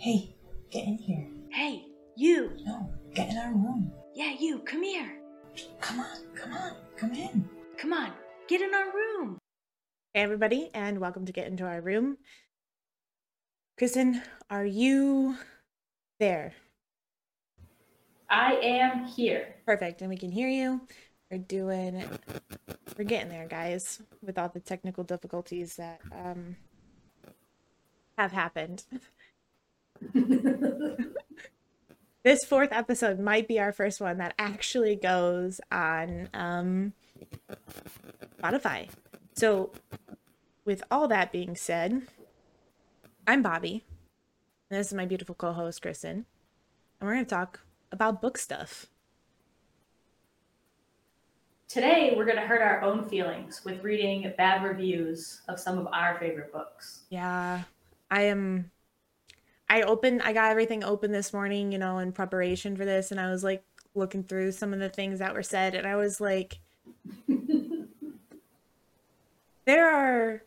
Hey, get in here. Hey, you. No, get in our room. Yeah, you. Come here. Come on, come on, come in. Come on. Get in our room. Hey, everybody, and welcome to Get Into Our Room. Kristen, are you there? I am here. Perfect, and we can hear you. We're doing, we're getting there, guys, with all the technical difficulties that um, have happened. this fourth episode might be our first one that actually goes on um, Spotify. So, with all that being said, I'm Bobby, and this is my beautiful co host, Kristen, and we're going to talk about book stuff. Today, we're going to hurt our own feelings with reading bad reviews of some of our favorite books. Yeah, I am. I opened, I got everything open this morning, you know, in preparation for this, and I was like looking through some of the things that were said, and I was like, there are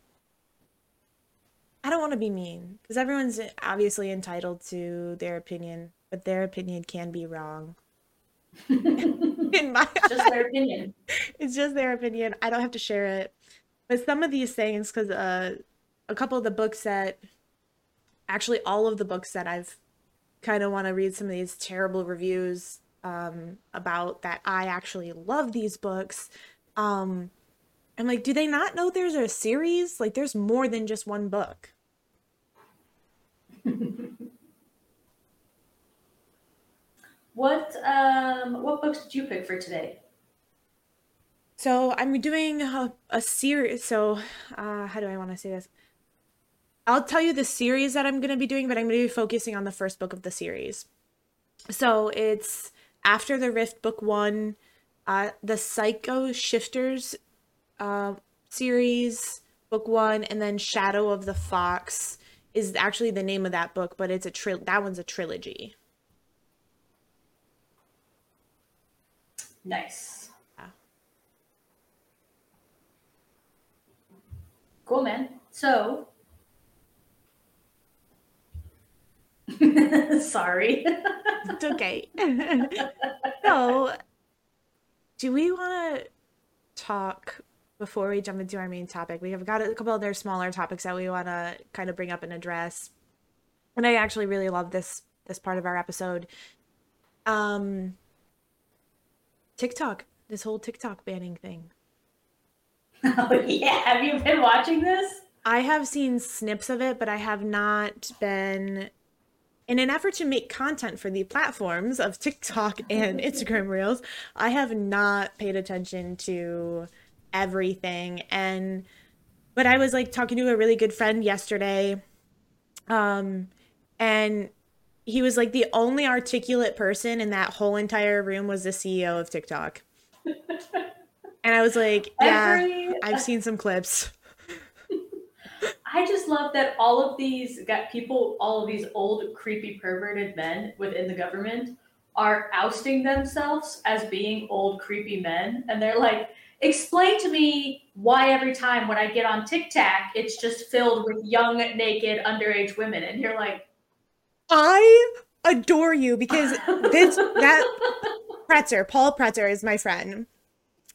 I don't want to be mean because everyone's obviously entitled to their opinion, but their opinion can be wrong. In my just their opinion. It's just their opinion. I don't have to share it. But some of these things, because uh, a couple of the books that, actually, all of the books that I've kind of want to read some of these terrible reviews um, about that I actually love these books. Um, I'm like, do they not know there's a series? Like, there's more than just one book. what um what books did you pick for today? So I'm doing a, a series. So uh, how do I want to say this? I'll tell you the series that I'm going to be doing, but I'm going to be focusing on the first book of the series. So it's After the Rift, book one, uh, the Psycho Shifters uh, series, book one, and then Shadow of the Fox is actually the name of that book, but it's a tri- that one's a trilogy. Nice. Yeah. Cool, man. So, sorry. it's okay. so, do we want to talk before we jump into our main topic? We have got a couple other smaller topics that we want to kind of bring up and address. And I actually really love this this part of our episode. Um TikTok, this whole TikTok banning thing. Oh yeah, have you been watching this? I have seen snips of it, but I have not been in an effort to make content for the platforms of TikTok and Instagram Reels, I have not paid attention to everything. And but I was like talking to a really good friend yesterday. Um and he was like the only articulate person in that whole entire room was the CEO of TikTok. and I was like, yeah, Every... I've seen some clips. I just love that all of these got people, all of these old creepy perverted men within the government are ousting themselves as being old creepy men, and they're like, explain to me why every time when I get on TikTok, it's just filled with young, naked, underage women, and you're like, I adore you because this that Pretzer, Paul Pretzer, is my friend.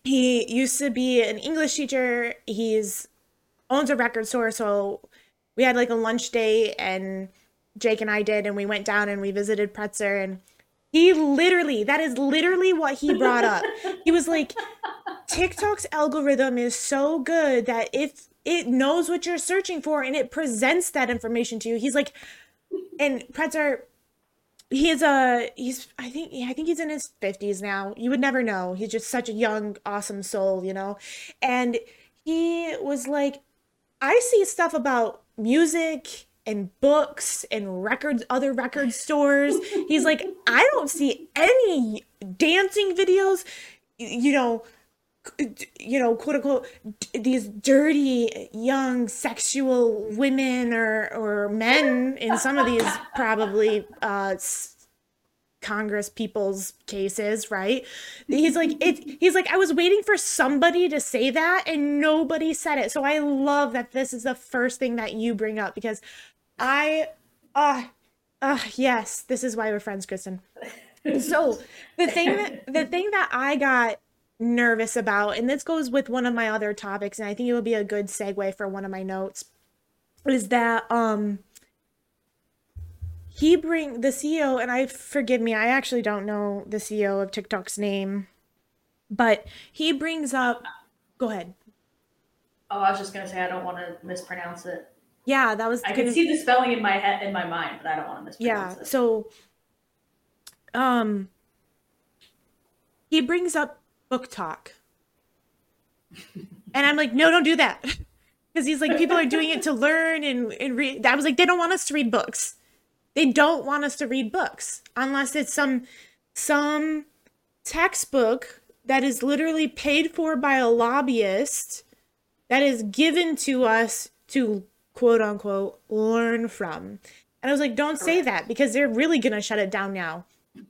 He used to be an English teacher. He's owns a record store, so we had like a lunch date and Jake and I did, and we went down and we visited Pretzer and he literally, that is literally what he brought up. he was like, TikTok's algorithm is so good that if it knows what you're searching for and it presents that information to you, he's like, and Pretzer, he is a he's I think I think he's in his 50s now. You would never know. He's just such a young, awesome soul, you know? And he was like, I see stuff about music and books and records, other record stores. He's like, I don't see any dancing videos, you know, you know, quote unquote, these dirty young sexual women or or men in some of these probably uh, Congress people's cases, right? He's like it he's like I was waiting for somebody to say that and nobody said it. So I love that this is the first thing that you bring up because I uh uh, yes, this is why we're friends, Kristen. So the thing that the thing that I got nervous about, and this goes with one of my other topics, and I think it would be a good segue for one of my notes, is that um he bring the CEO, and I forgive me, I actually don't know the CEO of TikTok's name, but he brings up. Go ahead. Oh, I was just gonna say I don't want to mispronounce it. Yeah, that was. I can see the spelling in my head in my mind, but I don't want to yeah mispronounce it. Yeah. So um he brings up BookTok and i'm like no don't do that because he's like people are doing it to learn and, and read i was like they don't want us to read books they don't want us to read books unless it's some some textbook that is literally paid for by a lobbyist that is given to us to quote unquote learn from. And I was like, don't say that because they're really gonna shut it down now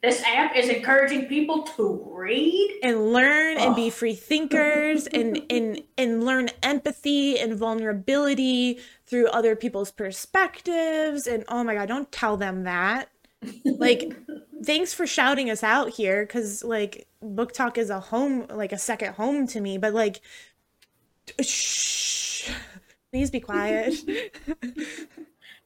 This app is encouraging people to read. and learn and be Oh. free thinkers and and and learn empathy and vulnerability through other people's perspectives. And oh my god, don't tell them that. Like, thanks for shouting us out here because like BookTok is a home, like a second home to me. But like, shh, please be quiet.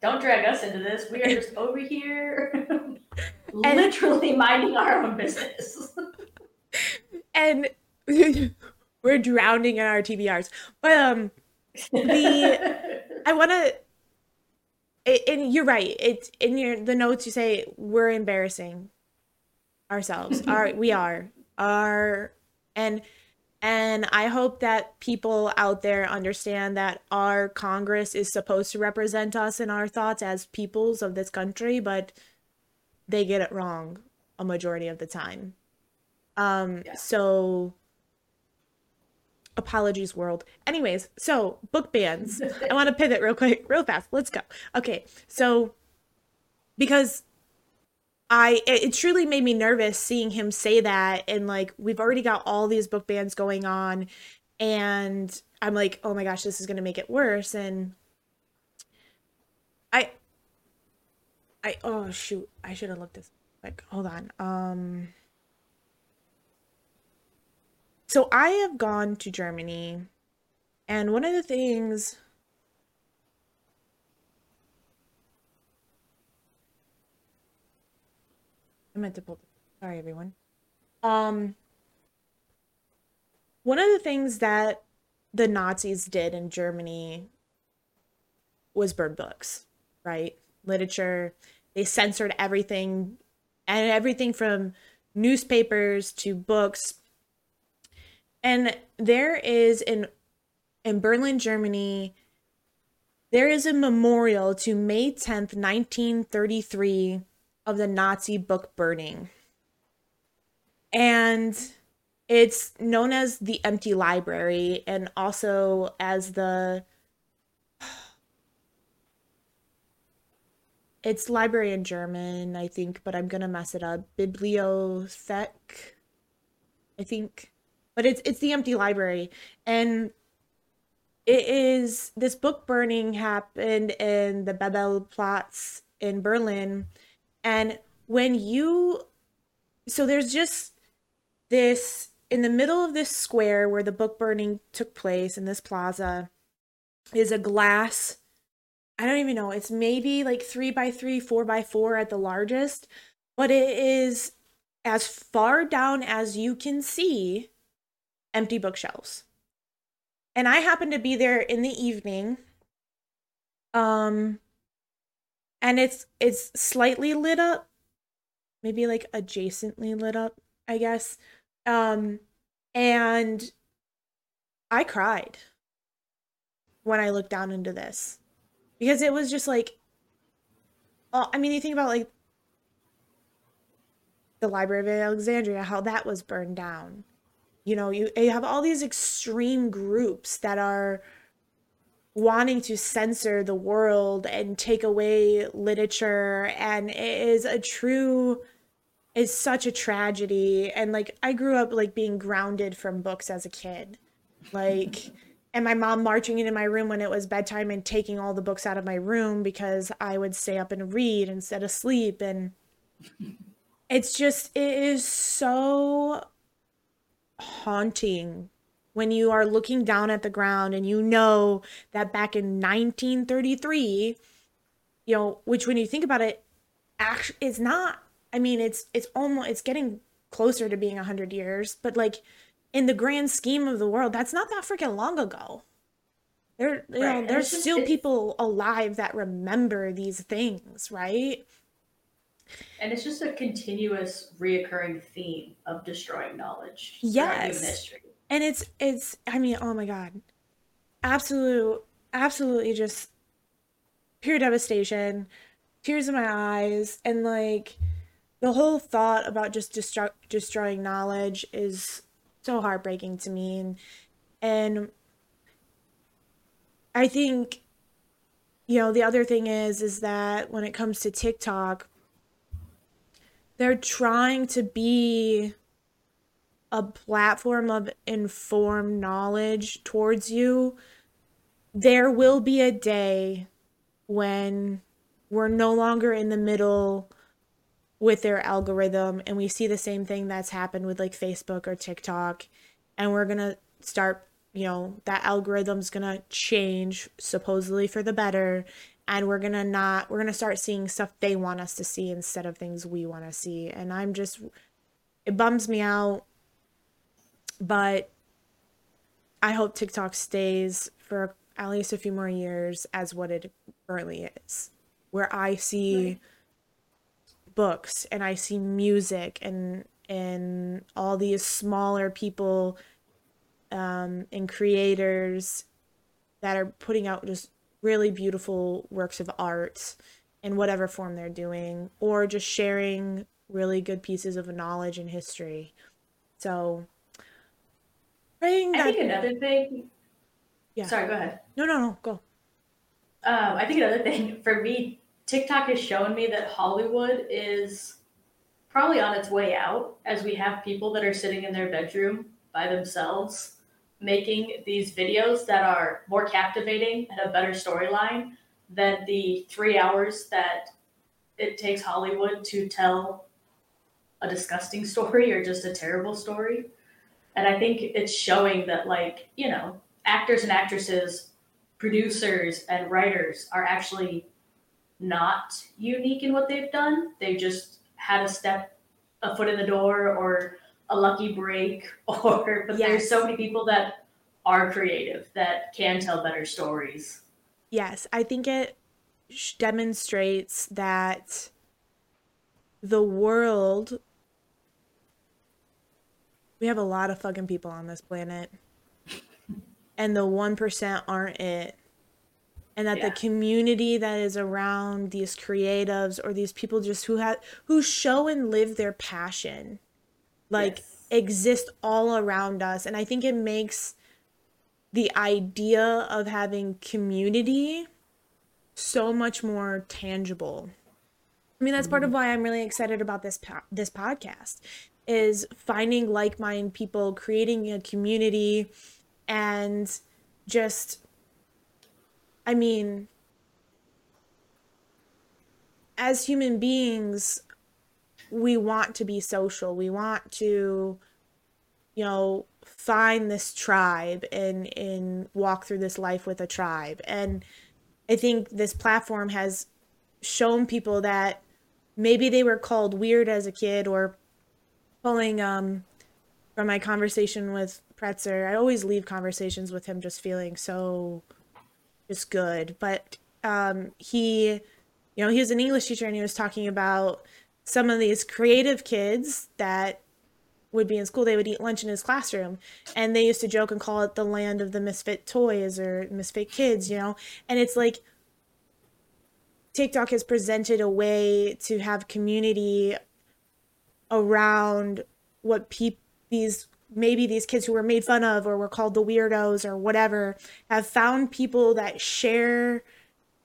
Don't drag us into this. We are just over here, literally minding our own business. and we're drowning in our TBRs. But um, the I want to. And you're right. It's in your the notes. You say we're embarrassing ourselves. Are we are are and and I hope that people out there understand that our Congress is supposed to represent us in our thoughts as peoples of this country, but they get it wrong a majority of the time. Um, Yeah. so apologies world. Anyways, so book bans. I want to pivot real quick, real fast. Let's go. Okay. So because I it, it truly made me nervous seeing him say that and like we've already got all these book bans going on and I'm like, "Oh my gosh, this is going to make it worse." And I I oh shoot, I should have looked this like hold on. Um so I have gone to Germany and one of the things I meant to pull sorry everyone. Um one of the things that the Nazis did in Germany was burn books, right? Literature. They censored everything and everything from newspapers to books. And there is in in Berlin, Germany, there is a memorial to May 10th, 1933 of the Nazi book burning. And it's known as the empty library and also as the it's library in German, I think, but I'm gonna mess it up. Bibliothek, I think, but it's it's the empty library, and it is this book burning happened in the Bebelplatz in Berlin, and when you, so there's just this in the middle of this square where the book burning took place in this plaza is a glass I don't even know. It's maybe like three by three, four by four at the largest, but it is as far down as you can see empty bookshelves. And I happened to be there in the evening. Um and it's it's slightly lit up. Maybe like adjacently lit up, I guess. Um and I cried when I looked down into this because it was just like well i mean you think about like the library of alexandria how that was burned down you know you, you have all these extreme groups that are wanting to censor the world and take away literature. And it is a true it's such a tragedy. And like i grew up like being grounded from books as a kid. Like and my mom marching into my room when it was bedtime and taking all the books out of my room because I would stay up and read instead of sleep. And it's just it is so haunting. When you are looking down at the ground and you know that back in 1933 you know which when you think about it actually is not i mean it's it's almost it's getting closer to being 100 years but like in the grand scheme of the world that's not that freaking long ago. There you Right, know there's it's just- still people alive that remember these things right And it's just a continuous reoccurring theme of destroying knowledge. Yes. and it's it's i mean oh my god absolute absolutely just pure devastation tears in my eyes and like the whole thought about just destru- destroying knowledge is so heartbreaking to me and and i think you know the other thing is is that when it comes to tiktok they're trying to be a platform of informed knowledge towards you, there will be a day when we're no longer in the middle with their algorithm and we see the same thing that's happened with like Facebook or TikTok and we're going to start, you know, that algorithm's going to change supposedly for the better and we're to not we're to start seeing stuff they want us to see instead of things we want to see. And I'm just it bums me out. But I hope TikTok stays for at least a few more years as what it currently is, where I see books and I see music and and all these smaller people um, and creators that are putting out just really beautiful works of art in whatever form they're doing, or just sharing really good pieces of knowledge and history. So praying I think another thing. Yeah. Sorry, go ahead. no no no go Um, I think another thing for me, TikTok has shown me that Hollywood is probably on its way out as we have people that are sitting in their bedroom by themselves making these videos that are more captivating and a better storyline than the three hours that it takes Hollywood to tell a disgusting story or just a terrible story. And I think it's showing that, like, you know, actors and actresses producers and writers are actually not unique in what they've done. They just had a step, a foot in the door, or a lucky break, or but there's so many people that are creative that can tell better stories. Yes, I think it demonstrates that the world we have a lot of fucking people on this planet. And the 1% aren't it. And that the community that is around these creatives or these people just who have who show and live their passion like Yes. exist all around us. And i think it makes the idea of having community so much more tangible. I mean that's part of mm-hmm. why i'm really excited about this po- this podcast is finding like-minded people creating a community and just i mean as human beings we want to be social we want to you know find this tribe and and walk through this life with a tribe and i think this platform has shown people that maybe they were called weird as a kid or pulling um from my conversation with Pretzer. I always leave conversations with him just feeling so just good. But um he you know, he was an English teacher and he was talking about some of these creative kids that would be in school, they would eat lunch in his classroom. And they used to joke and call it the land of the misfit toys or misfit kids, you know? And it's like TikTok has presented a way to have community around what people these maybe these kids who were made fun of or were called the weirdos or whatever have found people that share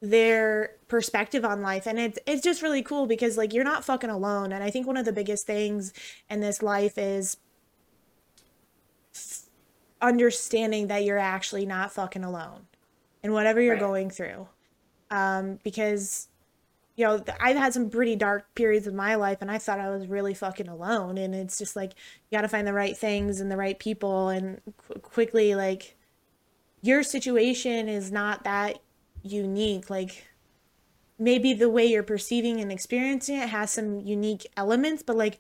their perspective on life and it's it's just really cool because like you're not fucking alone and I think one of the biggest things in this life is understanding that you're actually not fucking alone in whatever you're Right. going through. Um, because you know, I've had some pretty dark periods of my life and I thought I was really fucking alone. And it's just like, you got to find the right things and the right people and qu- quickly, like, your situation is not that unique. Like, maybe the way you're perceiving and experiencing it has some unique elements, but like,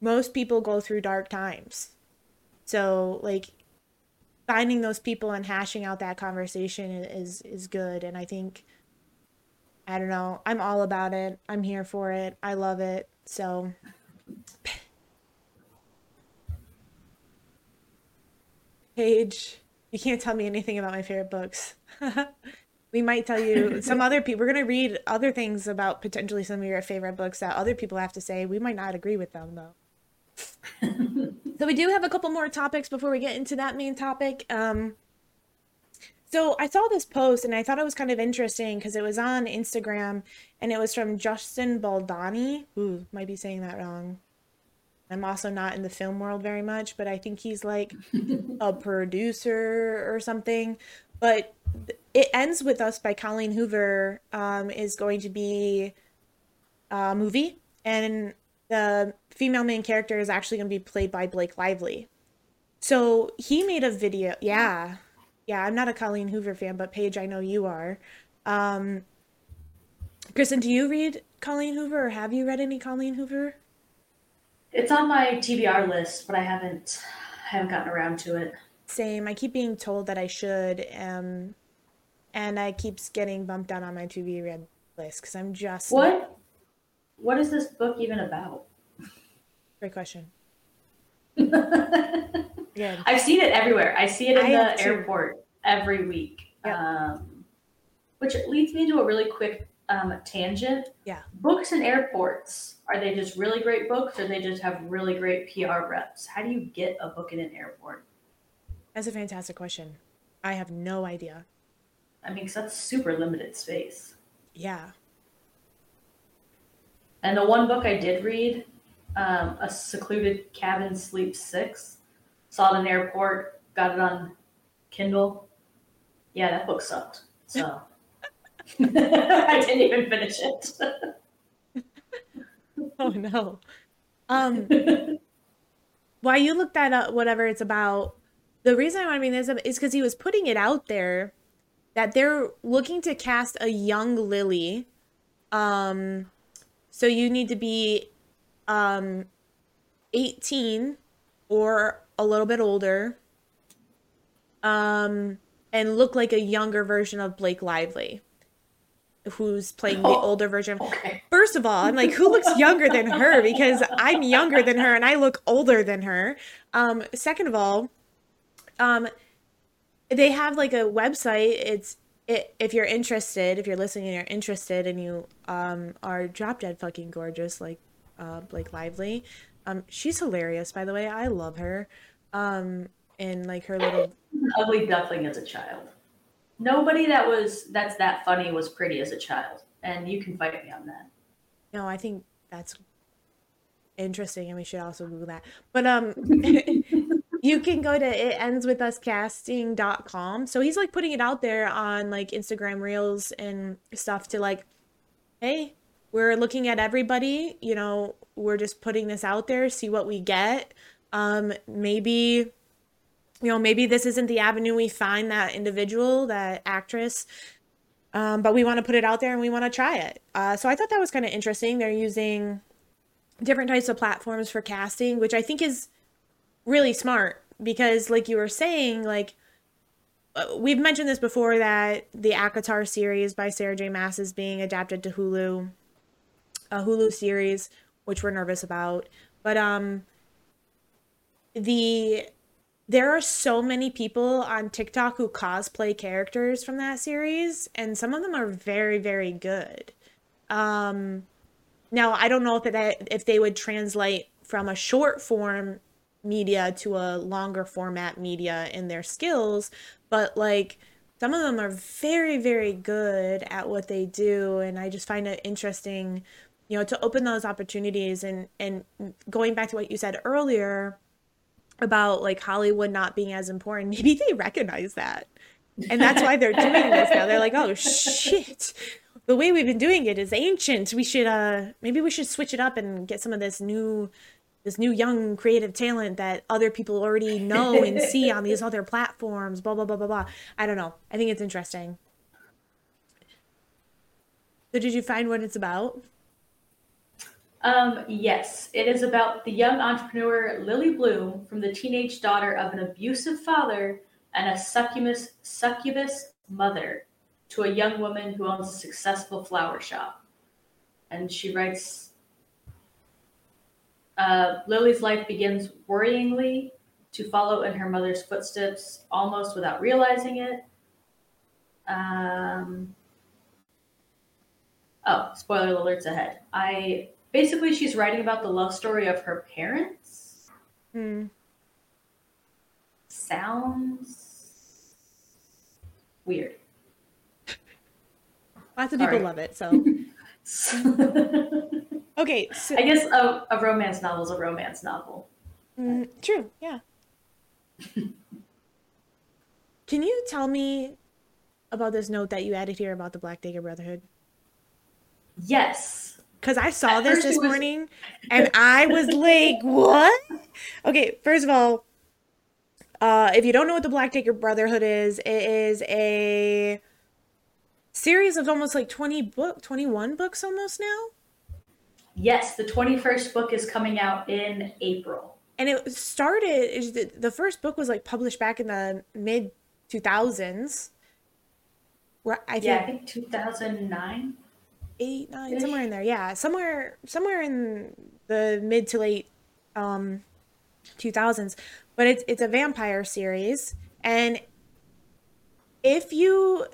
most people go through dark times. So, like, finding those people and hashing out that conversation is is good and i think i don't know i'm all about it. I'm here for it. I love it. So paige you can't tell me anything about my favorite books we might tell you some other people we're going to read other things about potentially some of your favorite books that other people have to say we might not agree with them though so we do have a couple more topics before we get into that main topic. Um, so I saw this post and I thought it was kind of interesting because it was on Instagram and it was from Justin Baldoni. Ooh, might be saying that wrong. I'm also not in the film world very much, but I think he's like a producer or something. But it ends with us by Colleen Hoover um, is going to be a movie and the female main character is actually going to be played by Blake Lively. So he made a video. Yeah. Yeah, I'm not a Colleen Hoover fan, but Paige, I know you are. Um, Kristen, do you read Colleen Hoover or have you read any Colleen Hoover? It's on my TBR list, but I haven't I haven't gotten around to it. Same. I keep being told that I should, um, and I keeps getting bumped down on my to be read list because I'm just What what is this book even about? Great question. I've seen it everywhere. I see it in I the too. airport every week. Yep. Um, which leads me to a really quick um, tangent. Yeah. Books in airports, are they just really great books or they just have really great PR reps? How do you get a book in an airport? that's a fantastic question. I have no idea. I mean, 'cause that's super limited space. Yeah. And the one book I did read, um, A Secluded Cabin Sleep Six, saw it in an airport, got it on Kindle. Yeah, that book sucked. So I didn't even finish it. Oh no. Um, while you look that up, whatever it's about, the reason I want to bring this up is because he was putting it out there that they're looking to cast a young Lily. Um, so you need to be um 18 or a little bit older. Um, and look like a younger version of Blake Lively, who's playing the Oh. older version. okay. First of all, I'm like, who looks younger than her? Because I'm younger than her and I look older than her. Um, second of all, um, they have like a website. It's it, if you're interested, if you're listening and you're interested and you um, are drop dead fucking gorgeous like uh, Blake Lively. Um, she's hilarious, by the way. I love her. Um, and like her little Ugly duckling as a child. Nobody that was that's that funny was pretty as a child, and you can fight me on that. No, I think that's interesting, and we should also Google that. But um, you can go to it ends with us casting.com. So he's like putting it out there on like Instagram Reels and stuff to like, hey, we're looking at everybody. You know, we're just putting this out there, see what we get. Um, maybe you know, maybe this isn't the avenue we find that individual, that actress, um, but we want to put it out there and we want to try it. Uh, so I thought that was kind of interesting. They're using different types of platforms for casting, which I think is really smart because, like you were saying, like uh, we've mentioned this before that the ACOTAR series by Sarah J. Maas is being adapted to Hulu, a Hulu series, which we're nervous about. But um, the there are so many people on TikTok who cosplay characters from that series, and some of them are very, very good. Um, now I don't know if that if they would translate from a short form media to a longer format media in their skills, but like some of them are very, very good at what they do, and I just find it interesting, you know, to open those opportunities and and going back to what you said earlier about like Hollywood not being as important. Maybe they recognize that. And that's why they're doing this now. They're like, "Oh shit. The way we've been doing it is ancient. We should uh maybe we should switch it up and get some of this new this new young creative talent that other people already know and see on these other platforms, blah blah blah blah blah." I don't know. I think it's interesting. So did you find what it's about? Um, yes, it is about the young entrepreneur Lily Bloom from the teenage daughter of an abusive father and a succubus, succubus mother to a young woman who owns a successful flower shop. And she writes uh, Lily's life begins worryingly to follow in her mother's footsteps almost without realizing it. Um, oh, spoiler alerts ahead. I basically she's writing about the love story of her parents. Hmm. Sounds weird. Lots of people love it. So okay, so guess a, a romance novel is a romance novel. Mm, true, yeah. Can you tell me about this note that you added here about the Black Dagger Brotherhood? Yes. Because I saw At this this was- morning and I was like, what? Okay, first of all, uh, if you don't know what the Black Dagger Brotherhood is, it is a series of almost like 20 book 21 books almost now Yes, the 21st book is coming out in April. and it started the, the first book was like published back in the mid 2000s Right, I think Yeah, I think 2009. eight, nine, somewhere in there. Yeah, somewhere, somewhere in the mid to late um, 2000s. But it's it's a vampire series, and if you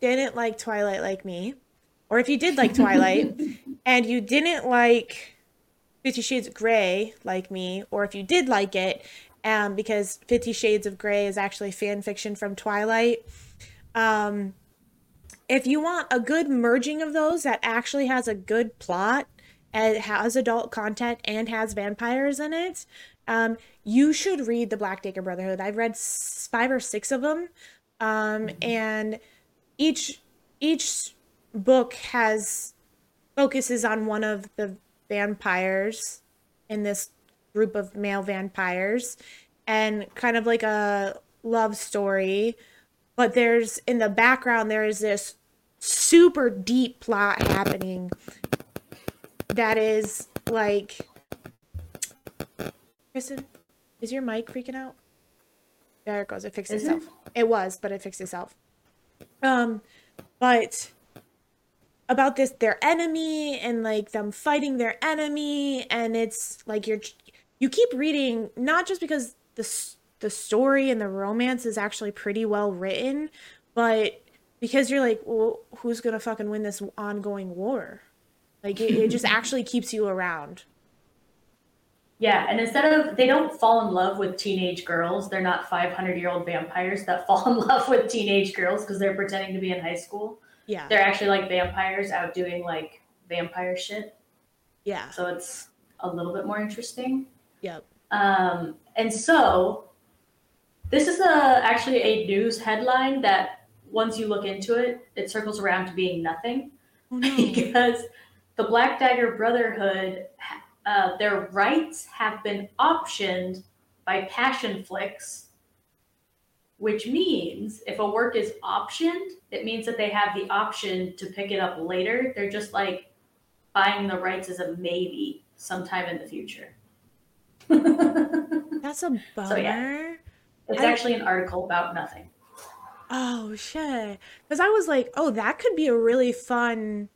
didn't like Twilight like me, or if you did like Twilight and you didn't like Fifty Shades of Grey like me, or if you did like it, um, because Fifty Shades of Grey is actually fan fiction from Twilight. Um, if you want a good merging of those that actually has a good plot and has adult content and has vampires in it, um, you should read the Black Dagger Brotherhood. I've read five or six of them, um, and each each book has focuses on one of the vampires in this group of male vampires and kind of like a love story but there's in the background there is this super deep plot happening that is like Kristen, is your mic freaking out? There it goes. It fixed Is itself. It? was, but it fixed itself. Um, but about this their enemy and like them fighting their enemy. And it's like you're you keep reading not just because the the story and the romance is actually pretty well written but because you're like well who's gonna fucking win this ongoing war? Like it, it just actually keeps you around Yeah, and instead of they don't fall in love with teenage girls, they're not 500 year old vampires that fall in love with teenage girls because they're pretending to be in high school. yeah They're actually like vampires out doing like vampire shit. yeah So it's a little bit more interesting. yep Um, and so this is a actually a news headline that once you look into it, it circles around to being nothing oh no because the Black Dagger Brotherhood, uh, their rights have been optioned by Passionflix, which means if a work is optioned, it means that they have the option to pick it up later. They're just like buying the rights as a maybe sometime in the future. that's a bummer So, yeah. It's I- actually an article about nothing. Oh shit. Cuz I was like, "Oh, that could be a really fun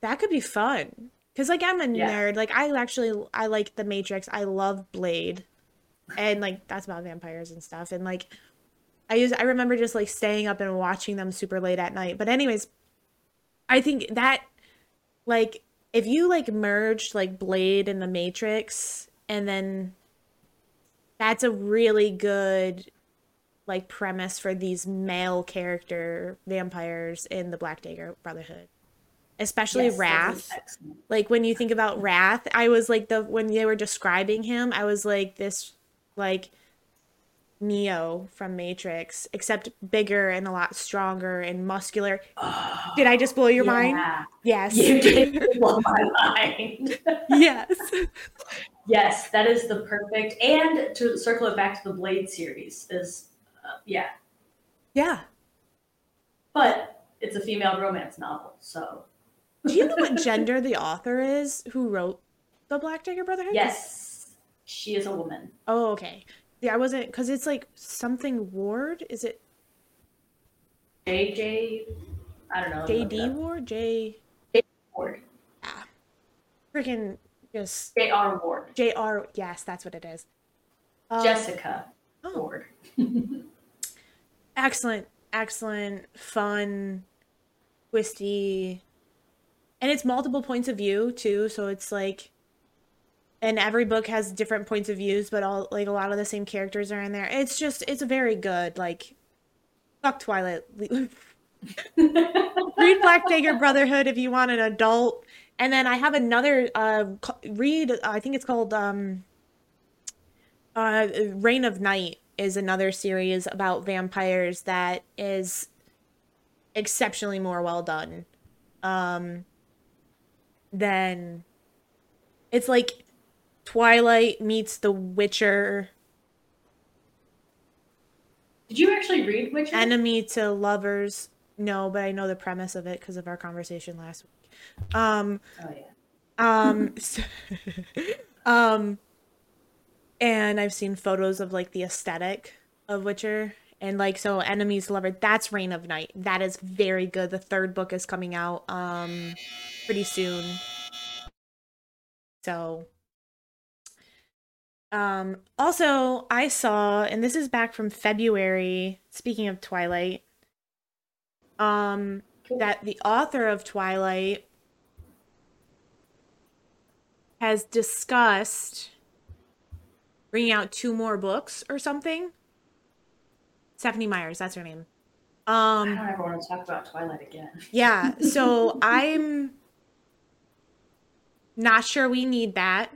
That could be fun." Cuz like I'm a Yeah. nerd. Like I actually I like The Matrix. I love Blade. And like that's about vampires and stuff and like I use I remember just like staying up and watching them super late at night. But anyways, I think that like if you like merged like Blade and The Matrix and then that's a really good like premise for these male character vampires in the Black Dagger Brotherhood. Especially Yes, Wrath. Like when you think about Wrath, I was like the when they were describing him, I was like this like Neo from Matrix, except bigger and a lot stronger and muscular. Did I just blow your mind? Yeah. Yes. You did blow my mind. yes. yes, that is the perfect. And to circle it back to the Blade series is, uh, yeah, Yeah. but it's a female romance novel, so Do you know what gender the author is who wrote the Black Dagger Brotherhood? yes, she is a woman. Oh, okay. Yeah, I wasn't because it's like something Ward. Is it JJ, I don't know. JD Ward? J. J Ward. Yeah. Freaking just J.R. Ward. J.R. Yes, that's what it is. Um, Jessica oh. Ward. excellent, excellent, fun, twisty, and it's multiple points of view too. So it's like, and every book has different points of views, but all like a lot of the same characters are in there. It's just it's very good. Like, fuck Twilight. read Black Dagger Brotherhood if you want an adult. And then I have another uh read. I think it's called um uh Reign of Night is another series about vampires that is exceptionally more well done. Um than it's like Twilight meets The Witcher, Did you actually read Witcher? enemy to lovers. No, but I know the premise of it because of our conversation last week. Um oh yeah. Um, s- um, and I've seen photos of like the aesthetic of Witcher and like so enemies lover. That's Reign of Night. That is very good. The third book is coming out um pretty soon. So um also I saw and this is back from February speaking of Twilight um that the author of Twilight has discussed bringing out two more books or something. Stephenie Meyers, that's her name. I Um, don't ever want to talk about Twilight again. yeah, so I'm not sure we need that.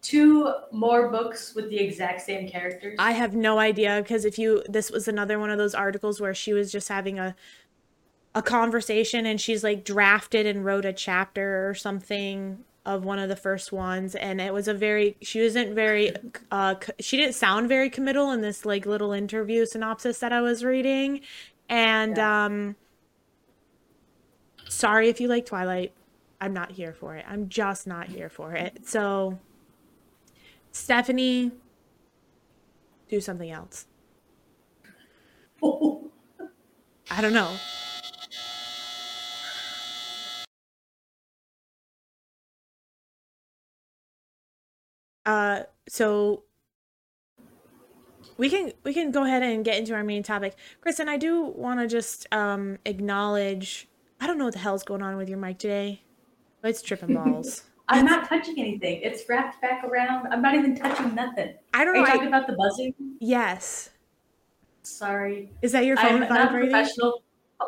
Two more books with the exact same characters. I have no idea because if you this was another one of those articles where she was just having a a conversation and she's like drafted and wrote a chapter or something of one of the first ones and it was a very she wasn't very uh she didn't sound very committal in this like little interview synopsis that I was reading and Yeah. um sorry if you like Twilight. I'm not here for it. I'm just not here for it. So Stephenie do something else. I don't know uh so we can we can go ahead and get into our main topic kristen i do want to just um acknowledge i don't know what the hell's going on with your mic today it's tripping balls I'm not touching anything. It's wrapped back around. I'm not even touching nothing. i don't you know talking I, about the buzzing? yes Sorry. is that your phone I'm phone not a professional.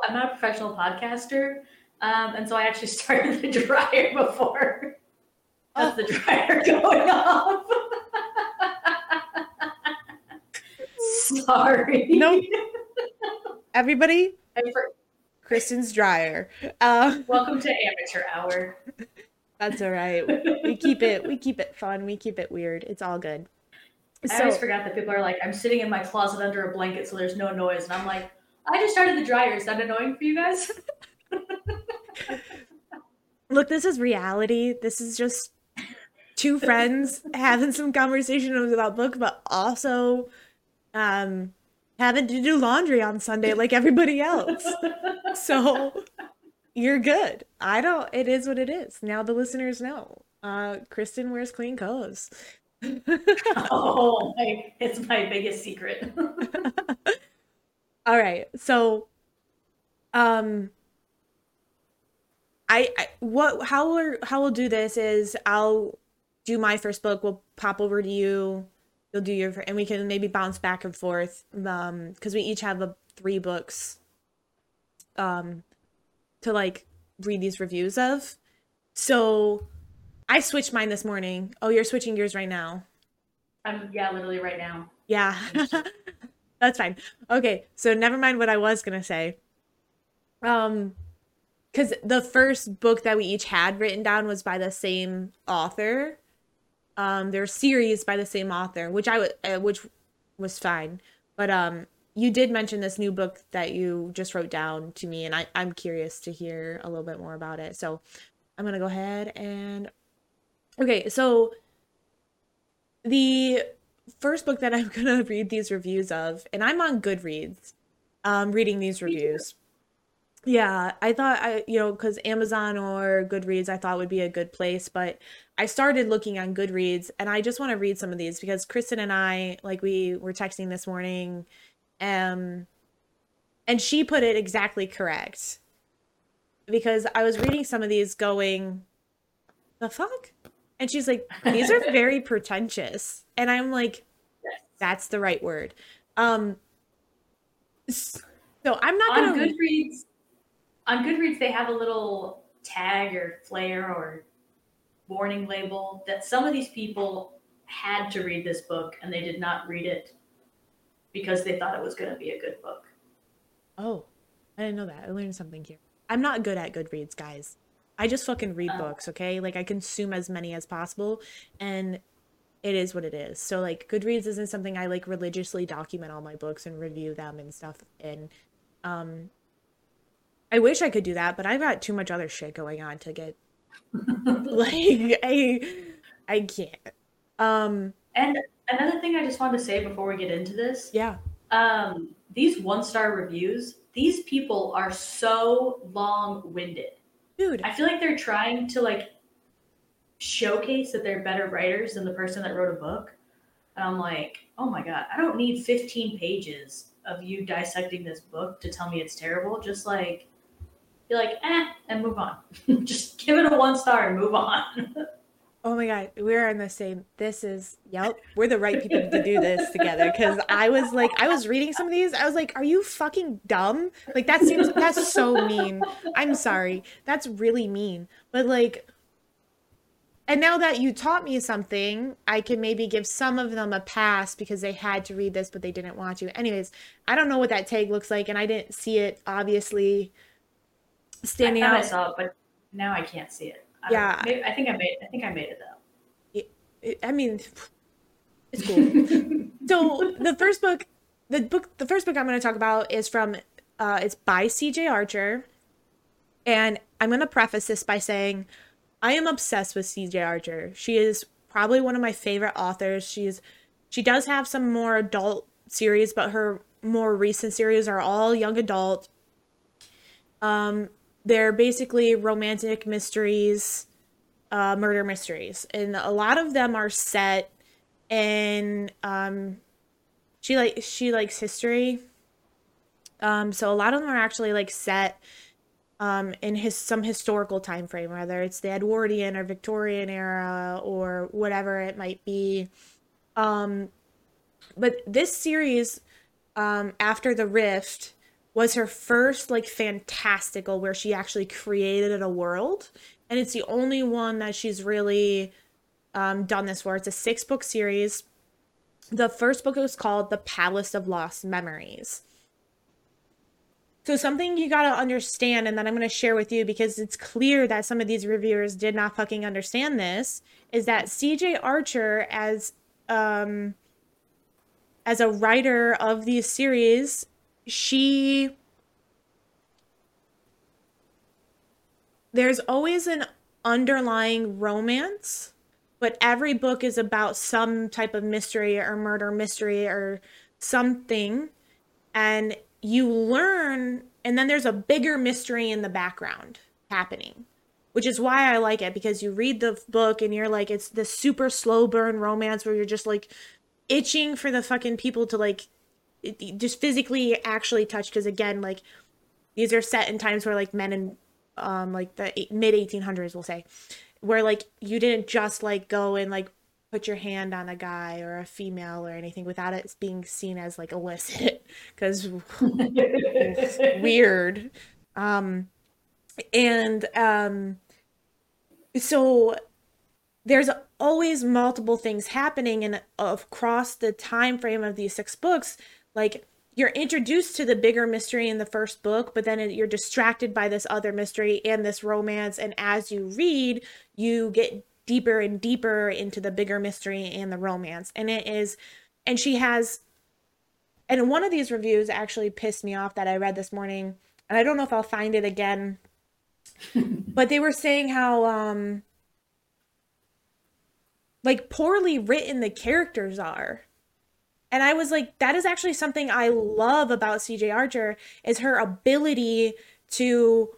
I'm not a professional podcaster, um, and so I actually started the dryer before. That's the dryer going off. Sorry. Nope. everybody for- kristen's dryer uh Welcome to amateur hour. that's all right we keep it we keep it fun we keep it weird it's all good I always forgot that people are like, I'm sitting in my closet under a blanket so there's no noise. And I'm like, I just started the dryer. Is that annoying for you guys? Look, this is reality. This is just two friends having some conversations about book, but also um having to do laundry on Sunday like everybody else. So you're good. I don't it is what it is. Now the listeners know. Uh Kristen wears clean clothes. oh, my, it's my biggest secret. All right. So um I, I what how we're how we'll do this is I'll do my first book, we'll pop over to you, you'll do your and we can maybe bounce back and forth um cuz we each have a, three books um to like read these reviews of. So I switched mine this morning. Oh, you're switching yours right now. I'm yeah, literally right now. Yeah. That's fine. Okay, so never mind what I was to say. Um cuz the first book that we each had written down was by the same author. Um their series by the same author, which I would uh, which was fine. But um you did mention this new book that you just wrote down to me and I I'm curious to hear a little bit more about it. So I'm going to go ahead and Okay, so the first book that I'm gonna read these reviews of, and I'm on Goodreads, um, reading these reviews. Yeah, I thought I, you know, because Amazon or Goodreads, I thought would be a good place, but I started looking on Goodreads, and I just want to read some of these because Kristen and I, like, we were texting this morning, um, and she put it exactly correct because I was reading some of these, going, the fuck, and she's like, these are very pretentious, and I'm like, that's the right word. Um, so I'm not On gonna. Goodreads, on Goodreads, they have a little tag or flare or warning label that some of these people had to read this book and they did not read it because they thought it was going to be a good book. Oh, I didn't know that. I learned something here. I'm not good at Goodreads, guys. I just fucking read Oh. books, okay? Like I consume as many as possible and it is what it is. So like Goodreads isn't something I like religiously document all my books and review them and stuff and um I wish I could do that, but I've got too much other shit going on to get like I I can't. Um And another thing I just wanted to say before we get into this yeah. um, these one star reviews, these people are so long winded. Dude, I feel like they're trying to like showcase that they're better writers than the person that wrote a book. And I'm like, oh my God, I don't need 15 pages of you dissecting this book to tell me it's terrible. Just like, be like, eh, and move on. Just give it a one star and move on. Oh my god, we're in the same. This is yep. We're the right people to do this together. Because I was like, I was reading some of these. I was like, are you fucking dumb? Like that seems that's so mean. I'm sorry. That's really mean. But like, and now that you taught me something, I can maybe give some of them a pass because they had to read this, but they didn't want to. Anyways, I don't know what that tag looks like, and I didn't see it obviously standing I thought I out. saw it, but now I can't see it. I Yeah. maybe, I think I made. I think I made it though. I mean, it's cool. so the first book the book the first book i'm going to talk about is from uh it's by cj archer and i'm going to preface this by saying i am obsessed with cj archer she is probably one of my favorite authors she's she does have some more adult series but her more recent series are all young adult um they're basically romantic mysteries uh murder mysteries. And a lot of them are set in um she like she likes history. Um so a lot of them are actually like set um in his some historical time frame whether it's the edwardian or victorian era or whatever it might be. Um but this series um after the rift was her first like fantastical where she actually created a world. And it's the only one that she's really um, done this for. It's a six book series. The first book was called The Palace of Lost Memories. So, something you gotta understand, and that I'm gonna share with you because it's clear that some of these reviewers did not fucking understand this, is that CJ Archer, as um, as a writer of these series, she there's always an underlying romance but every book is about some type of mystery or murder mystery or something. And you learn and then there's a bigger mystery in the background happening which is why i like it because you read the book and you're like it's this super slow burn romance where you're just like itching for the fucking people to like just physically actually touch because again like these are set in times where like men in um like the mid 1800s we'll say where like you didn't just like go and like put your hand on a guy or a female or anything without it being seen as like illicit because weird. Um and um so there's always multiple things happening and across the time frame of these six books like you're introduced to the bigger mystery in the first book but then you're distracted by this other mystery and this romance. And as you read you get deeper and deeper into the bigger mystery and the romance. And it is and she has and one of these reviews actually pissed me off that i read this morning. And i don't know if i'll find it again but they were saying how um like poorly written the characters are and i was like that is actually something i love about cj archer is her ability to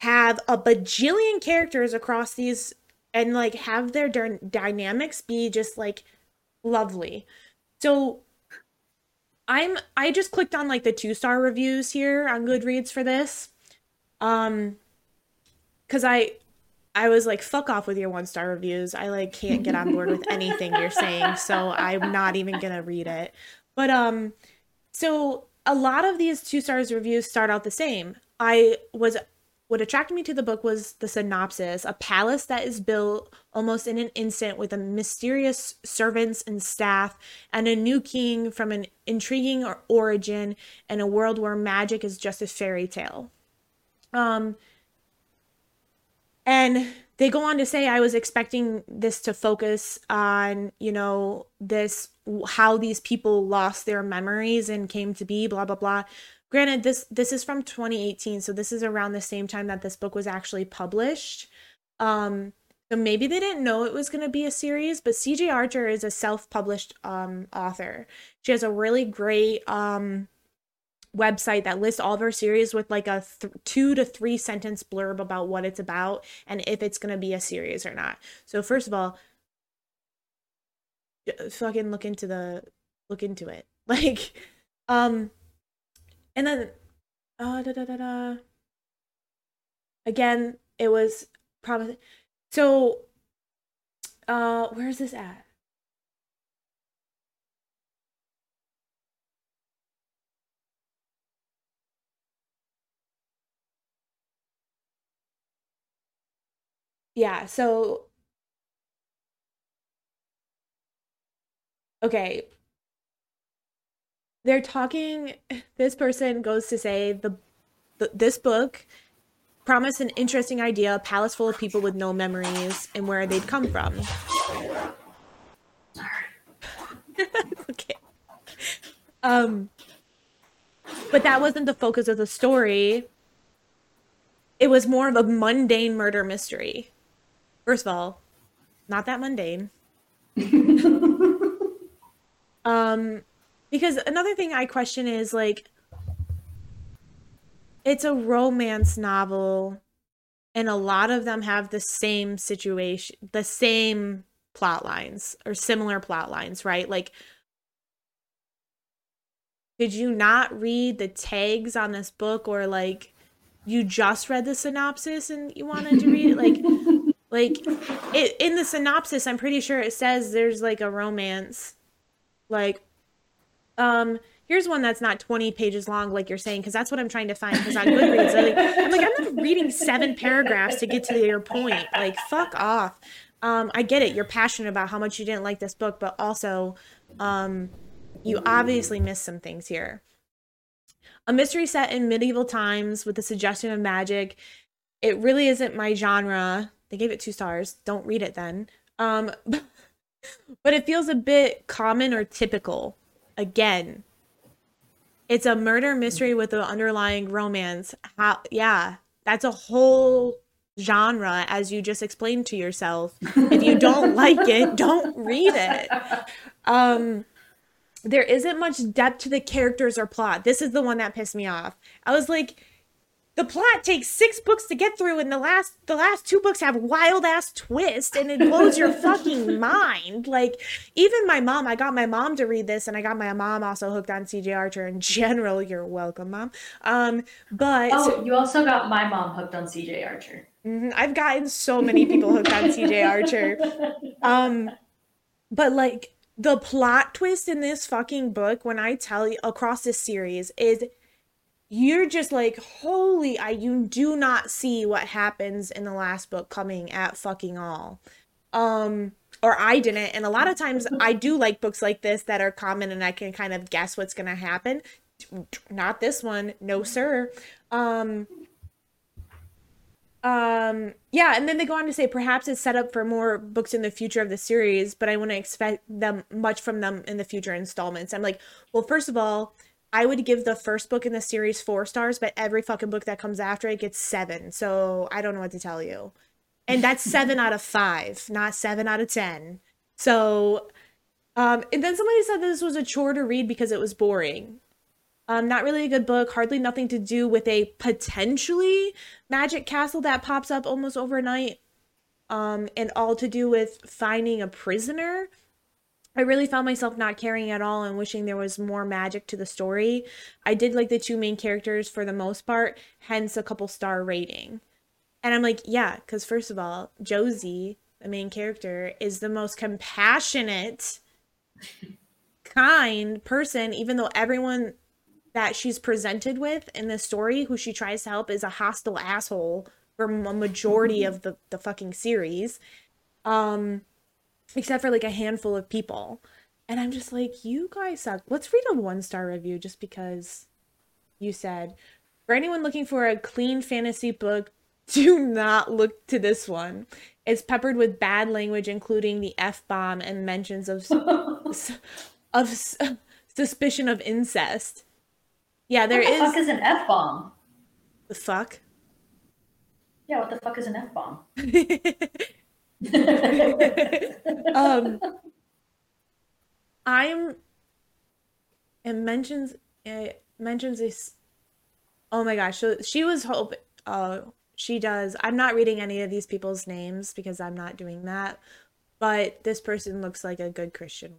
have a bajillion characters across these and like have their dy- dynamics be just like lovely. So i'm i just clicked on like the two star reviews here on goodreads for this um because i I was like, fuck off with your one star reviews. I like can't get on board with anything you're saying, so I'm not even gonna read it. But um, so a lot of these two stars reviews start out the same. I was what attracted me to the book was the synopsis a palace that is built almost in an instant with a mysterious servants and staff and a new king from an intriguing origin and a world where magic is just a fairy tale um and they go on to say i was expecting this to focus on you know this how these people lost their memories and came to be blah blah blah. Granted this this is from 2018 so this is around the same time that this book was actually published. Um so maybe they didn't know it was going to be a series but cj archer is a self-published um author. She has a really great um website that lists all of our series with like a th- two to three sentence blurb about what it's about and if it's going to be a series or not. So first of all, fucking look into the look into it. Like um and then uh da da da da again it was promising so uh where's this at yeah so okay. They're talking this person goes to say the, the this book promised an interesting idea a palace full of people with no memories and where they'd come from. Okay. Um but that wasn't the focus of the story. It was more of a mundane murder mystery First of all, not that mundane. um because another thing I question is like it's a romance novel and a lot of them have the same situation, the same plot lines or similar plot lines, right? Like did you not read the tags on this book or like you just read the synopsis and you wanted to read it like like it, in the synopsis, I'm pretty sure it says there's like a romance. Like, um, here's one that's not 20 pages long, like you're saying, because that's what I'm trying to find. Because on Goodreads, like, I'm like, I'm not reading seven paragraphs to get to your point. Like, fuck off. Um, I get it. You're passionate about how much you didn't like this book, but also, um, you obviously missed some things here. A mystery set in medieval times with the suggestion of magic. It really isn't my genre. They gave it two stars. Don't read it then. Um, but it feels a bit common or typical. Again, it's a murder mystery with an underlying romance. How? Yeah, that's a whole genre, as you just explained to yourself. If you don't like it, don't read it. Um, there isn't much depth to the characters or plot. This is the one that pissed me off. I was like the plot takes six books to get through and the last the last two books have wild ass twist and it blows your fucking mind. Like even my mom i got my mom to read this and i got my mom also hooked on cj archer in general. You're welcome mom. Um but oh you also got my mom hooked on cj archer. Mm-hmm, i've gotten so many people hooked on cj archer. Um but like the plot twist in this fucking book when i tell you across this series is you're just like, holy, I you do not see what happens in the last book coming at fucking all. Um, or I didn't. And a lot of times I do like books like this that are common and I can kind of guess what's gonna happen. Not this one, no sir. Um um yeah and then they go on to say perhaps it's set up for more books in the future of the series but i wouldn't expect them much from them in the future installments i'm like well first of all i would give the first book in the series four stars but every fucking book that comes after it gets seven so i don't know what to tell you and that's seven out of five not seven out of ten so um and then somebody said this was a chore to read because it was boring um, not really a good book, hardly nothing to do with a potentially magic castle that pops up almost overnight. Um, and all to do with finding a prisoner. I really found myself not caring at all and wishing there was more magic to the story. I did like the two main characters for the most part, hence a couple star rating. And I'm like, yeah, because first of all, Josie, the main character, is the most compassionate, kind person, even though everyone that she's presented with in this story who she tries to help is a hostile asshole for a majority of the, the fucking series um except for like a handful of people and i'm just like you guys suck let's read a one star review just because you said for anyone looking for a clean fantasy book do not look to this one it's peppered with bad language including the f-bomb and mentions of of suspicion of incest yeah, there what the is. fuck is an F bomb? The fuck? Yeah, what the fuck is an F bomb? um, I'm. It mentions it mentions this. Oh my gosh! So she was hoping. Oh, she does. I'm not reading any of these people's names because I'm not doing that. But this person looks like a good Christian.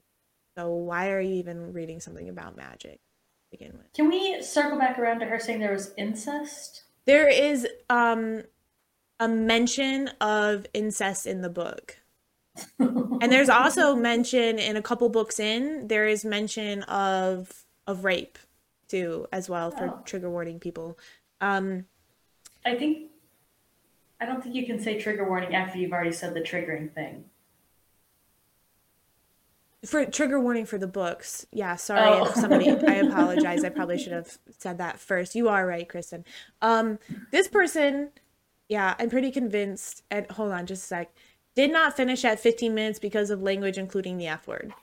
So why are you even reading something about magic? begin with. Can we circle back around to her saying there was incest? There is um a mention of incest in the book. and there's also mention in a couple books in, there is mention of of rape too as well for oh. trigger warning people. Um I think I don't think you can say trigger warning after you've already said the triggering thing for trigger warning for the books. Yeah, sorry oh. if somebody I apologize. I probably should have said that first. You are right, Kristen. Um this person, yeah, I'm pretty convinced and hold on just a sec. Did not finish at 15 minutes because of language including the F word.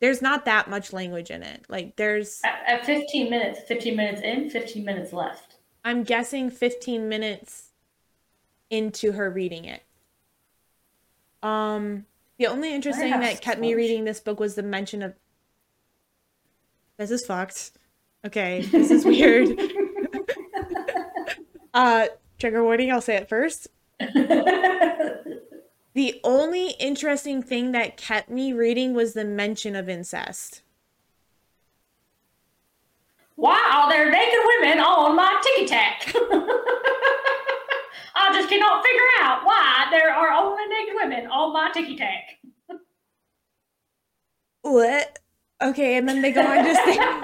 There's not that much language in it. Like there's at, at 15 minutes, 15 minutes in, 15 minutes left. I'm guessing 15 minutes into her reading it. Um the only interesting that kept me reading this book was the mention of. This is fucked. Okay, this is weird. uh, trigger warning. I'll say it first. the only interesting thing that kept me reading was the mention of incest. Wow, there are naked women on my ticky tack. I just cannot figure out why there are only naked women on my ticky tack. what? Okay, and then they go on to say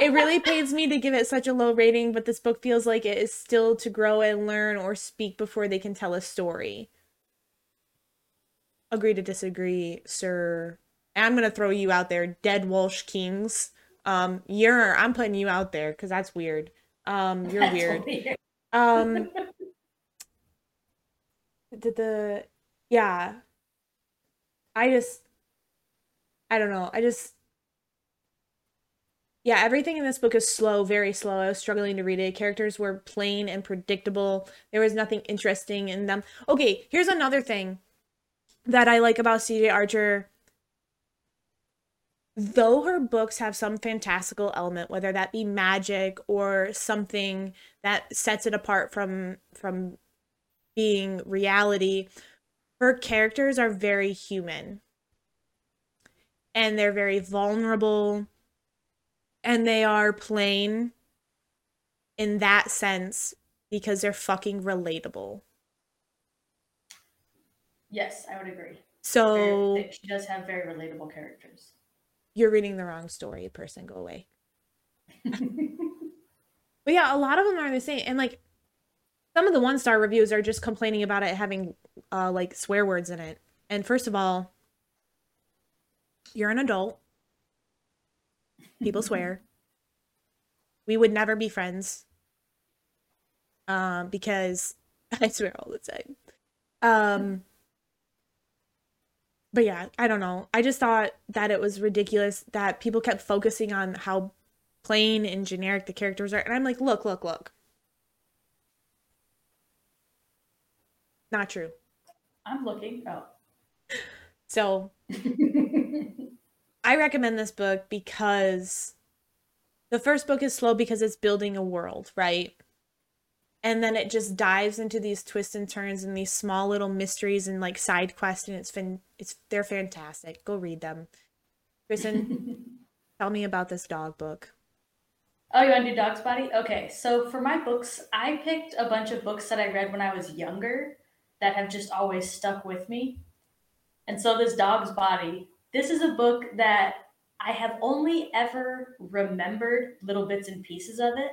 it really pains me to give it such a low rating, but this book feels like it is still to grow and learn or speak before they can tell a story. Agree to disagree, sir. And I'm gonna throw you out there, Dead Welsh Kings. Um, you're I'm putting you out there because that's weird. Um, you're weird. weird. Um, the, the yeah i just i don't know i just yeah everything in this book is slow very slow. I was struggling to read it. Characters were plain and predictable. There was nothing interesting in them. Okay here's another thing that i like about cj archer. Though her books have some fantastical element whether that be magic or something that sets it apart from from being reality, her characters are very human. And they're very vulnerable. And they are plain in that sense because they're fucking relatable. Yes, I would agree. So she does have very relatable characters. You're reading the wrong story, person. Go away. But yeah, a lot of them are the same. And like some of the one star reviews are just complaining about it having uh like swear words in it. And first of all, you're an adult. People swear. We would never be friends. Um, because I swear all the time. Um but yeah, I don't know. I just thought that it was ridiculous that people kept focusing on how plain and generic the characters are. And I'm like, look, look, look. Not true. I'm looking. Oh. So I recommend this book because the first book is slow because it's building a world, right? And then it just dives into these twists and turns and these small little mysteries and like side quests, and it's been it's they're fantastic. Go read them. Kristen, tell me about this dog book. Oh, you want to do Dogsbody? Okay, so for my books, I picked a bunch of books that I read when I was younger that have just always stuck with me. And so this Dogsbody, this is a book that I have only ever remembered little bits and pieces of it.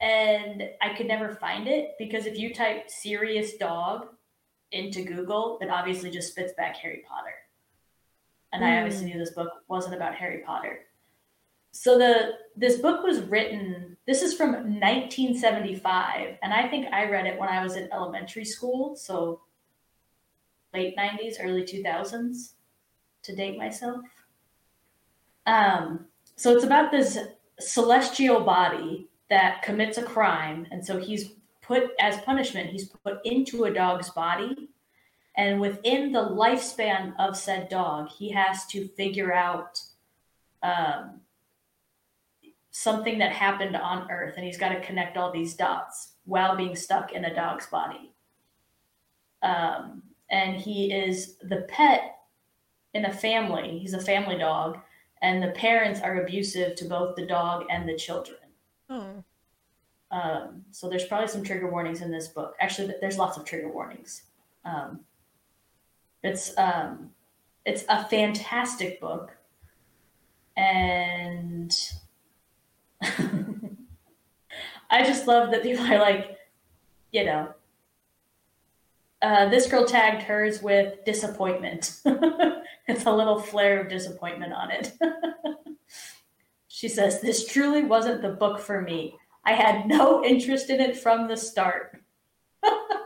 And I could never find it because if you type Sirius dog into Google, it obviously just spits back Harry Potter. And I obviously hmm. knew this book wasn't about Harry Potter. So the this book was written. This is from 1975, and I think I read it when I was in elementary school. So late 90s, early 2000s, to date myself. Um, so it's about this celestial body that commits a crime, and so he's put as punishment. He's put into a dog's body, and within the lifespan of said dog, he has to figure out. Um, something that happened on Earth, and he's got to connect all these dots while being stuck in a dog's body. Um, and he is the pet in a family. He's a family dog, and the parents are abusive to both the dog and the children. Oh. Um, so there's probably some trigger warnings in this book. Actually, there's lots of trigger warnings. Um, it's um, it's a fantastic book, and I just love that people are like, you know, uh, this girl tagged hers with disappointment. it's a little flare of disappointment on it. she says, This truly wasn't the book for me. I had no interest in it from the start.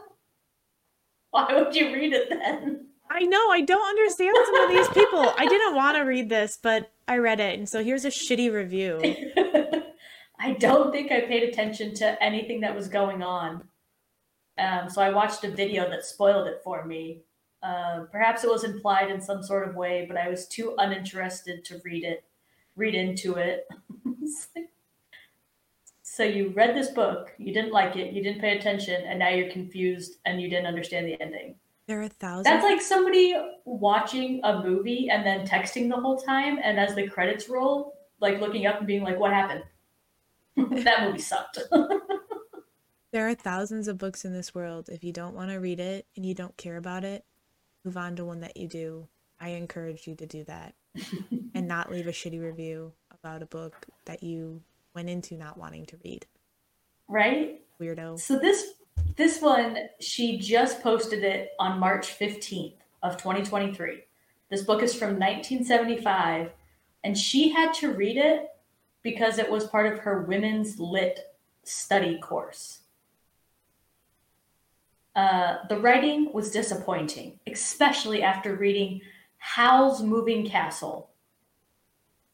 Why would you read it then? I know, I don't understand some of these people. I didn't want to read this, but I read it, and so here's a shitty review. I don't think I paid attention to anything that was going on. Um, so I watched a video that spoiled it for me. Uh, perhaps it was implied in some sort of way, but I was too uninterested to read it, read into it. so you read this book, you didn't like it, you didn't pay attention, and now you're confused and you didn't understand the ending. There are thousands. That's like somebody watching a movie and then texting the whole time, and as the credits roll, like looking up and being like, "What happened?" that movie sucked. There are thousands of books in this world. If you don't want to read it and you don't care about it, move on to one that you do. I encourage you to do that and not leave a shitty review about a book that you went into not wanting to read. right? Weirdo. So this this one, she just posted it on March 15th of 2023. This book is from 1975, and she had to read it because it was part of her women's lit study course. Uh, the writing was disappointing, especially after reading Howl's Moving Castle.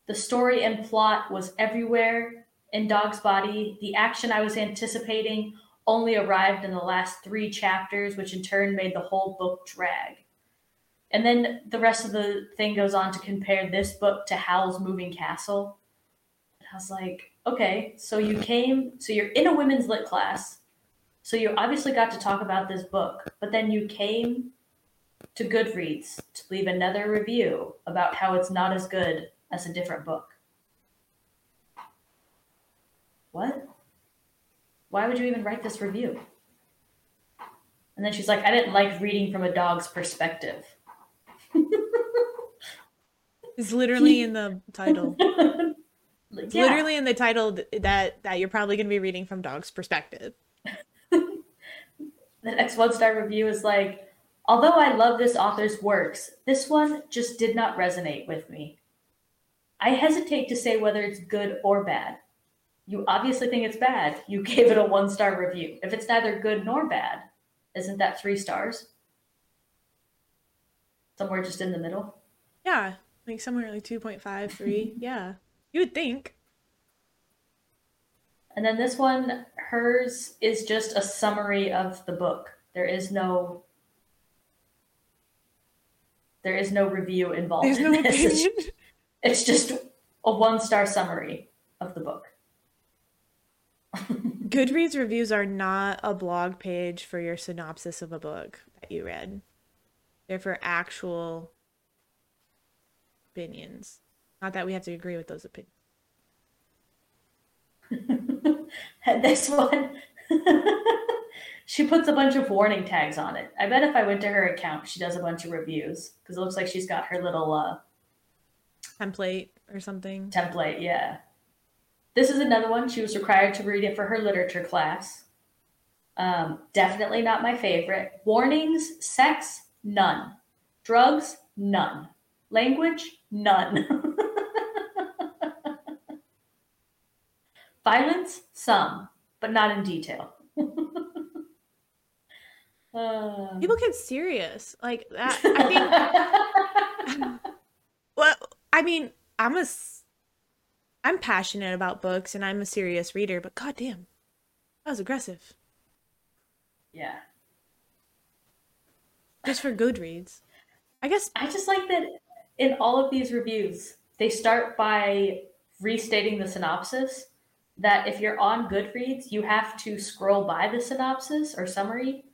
The story and plot was everywhere in Dogsbody. The action I was anticipating only arrived in the last three chapters, which in turn made the whole book drag. And then the rest of the thing goes on to compare this book to Howl's Moving Castle. And I was like, okay, so you came, so you're in a women's lit class. So you obviously got to talk about this book, but then you came to Goodreads to leave another review about how it's not as good as a different book. What? Why would you even write this review? And then she's like, I didn't like reading from a dog's perspective. It's literally in the title. It's Yeah. literally in the title that that you're probably going to be reading from dog's perspective. The next one star review is like, although I love this author's works, this one just did not resonate with me. I hesitate to say whether it's good or bad. You obviously think it's bad. You gave it a one star review. If it's neither good nor bad, isn't that three stars? Somewhere just in the middle. Yeah, like somewhere like 2.5, 3. yeah. You would think. And then this one, hers is just a summary of the book. There is no there is no review involved. There's no in this. It's- opinion. It's just a one star summary of the book. Goodreads reviews are not a blog page for your synopsis of a book that you read. They're for actual opinions. Not that we have to agree with those opinions. And this one, she puts a bunch of warning tags on it. I bet if I went to her account, she does a bunch of reviews because it looks like she's got her little uh, Template or something. template. Yeah. This is another one. She was required to read it for her literature class. Um, definitely not my favorite. Warnings, sex, none. Drugs, none. Language, none. Violence, some, but not in detail. Uh, People get serious. Like that I think Well, I mean, I'm a, I'm passionate about books and I'm a serious reader, but goddamn, that was aggressive. yeah. Just for Goodreads, I guess. I just like that in all of these reviews, they start by restating the synopsis. That if you're on Goodreads, you have to scroll by the synopsis or summary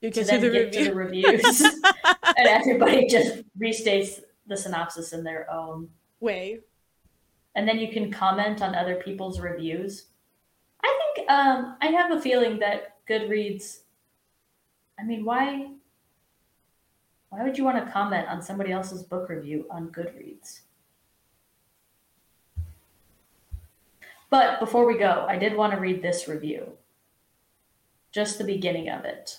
You to get to then the get to the reviews, and everybody just restates the synopsis in their own. Way. And then you can comment on other people's reviews. I think um, I have a feeling that Goodreads. I mean, why? Why would you want to comment on somebody else's book review on Goodreads? But before we go, I did want to read this review. Just the beginning of it.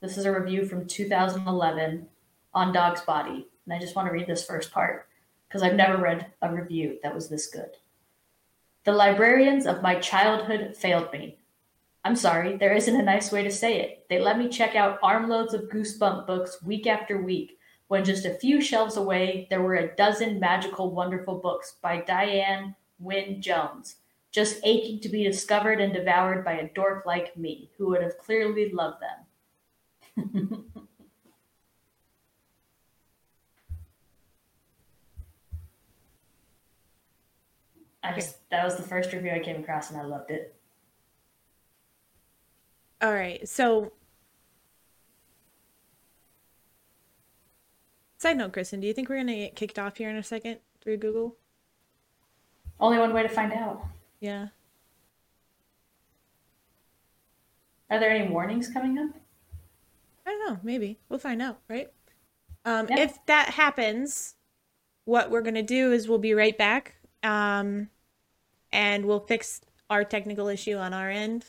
This is a review from 2011 on Dogsbody. And I just want to read this first part because I've never read a review that was this good. The librarians of my childhood failed me. I'm sorry, there isn't a nice way to say it. They let me check out armloads of Goosebump books week after week, when just a few shelves away there were a dozen magical, wonderful books by Diana Wynne Jones, just aching to be discovered and devoured by a dork like me, who would have clearly loved them. I just that was the first review I came across and I loved it. All right. So, side note, Kristen, do you think we're gonna get kicked off here in a second through Google? Only one way to find out. Yeah. Are there any warnings coming up? I don't know. Maybe we'll find out, right? Um, Yeah. If that happens, what we're gonna do is we'll be right back, um, and we'll fix our technical issue on our end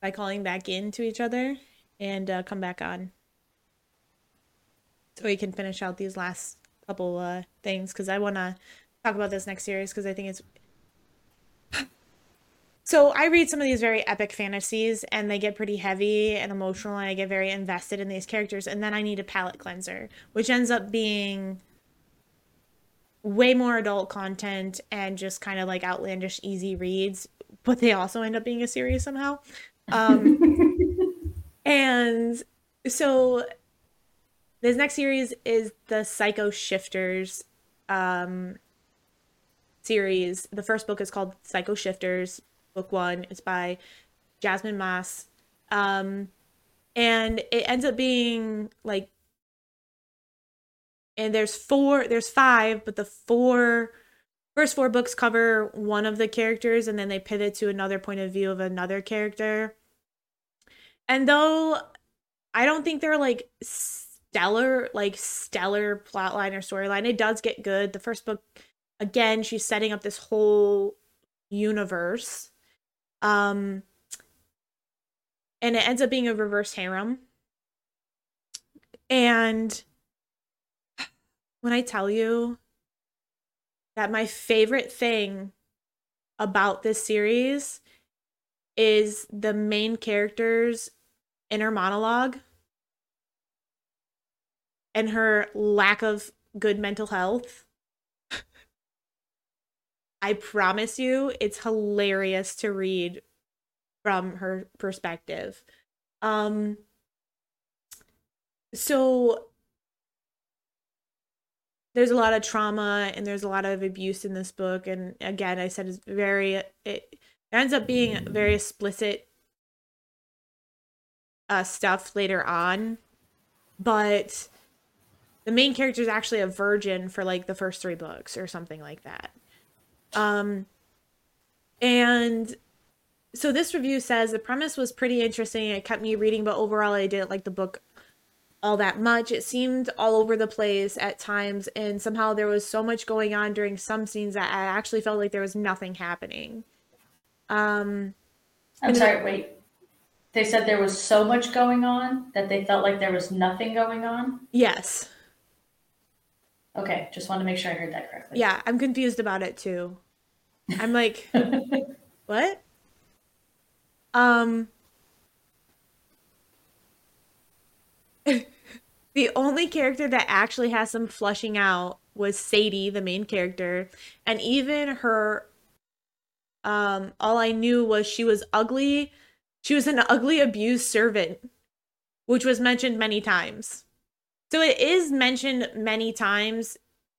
by calling back in to each other and uh, come back on, so we can finish out these last couple uh, things because I want to talk about this next series because I think it's so I read some of these very epic fantasies and they get pretty heavy and emotional and I get very invested in these characters and then I need a palate cleanser, which ends up being way more adult content and just kind of like outlandish easy reads, but they also end up being a series somehow. Um and so this next series is the Psycho Shifters um series. The first book is called Psycho Shifters book one. It's by Jasmine Mas. Um, and it ends up being like, and there's four, there's five, but the four first four books cover one of the characters, and then they pivot to another point of view of another character. And though I don't think they're like stellar, like stellar plotline or storyline, it does get good. The first book again, she's setting up this whole universe. Um and it ends up being a reverse harem. And when I tell you that my favorite thing about this series is the main character's inner monologue and her lack of good mental health. I promise you, it's hilarious to read from her perspective. Um so there's a lot of trauma and there's a lot of abuse in this book. And again I said it's very it ends up being very explicit uh stuff later on. But the main character is actually a virgin for like the first three books or something like that um and so this review says the premise was pretty interesting it kept me reading but overall i didn't like the book all that much it seemed all over the place at times and somehow there was so much going on during some scenes that i actually felt like there was nothing happening um I'm sorry, wait. They said there was so much going on that they felt like there was nothing going on. yes Okay, just wanted to make sure I heard that correctly. yeah i'm confused about it too. I'm like what? Um the only character that actually has some flushing out was sadie the main character. And even her um all i knew was she was ugly. She was an ugly abused servant which was mentioned many times so it is mentioned many times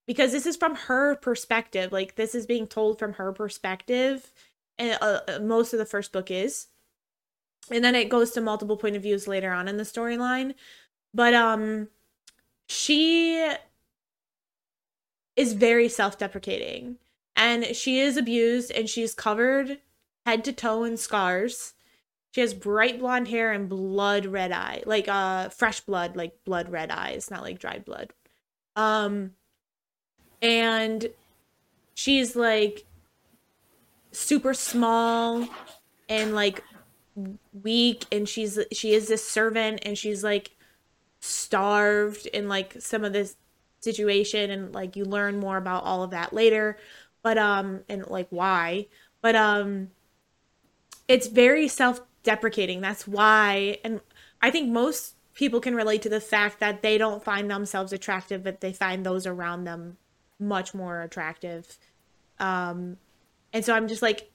because this is from her perspective like this is being told from her perspective and uh, uh, most of the first book is. And then it goes to multiple point of views later on in the storyline. But um she is very self-deprecating and she is abused and she's covered head to toe in scars she has bright blonde hair and blood red eye like uh fresh blood like blood red eyes not like dried blood. Um and she's like super small and like weak and she's she is this servant and she's like starved in like some of this situation and like you learn more about all of that later. But um and like why? But um it's very self-deprecating that's why and i think most people can relate to the fact that they don't find themselves attractive but they find those around them much more attractive. Um and so i'm just like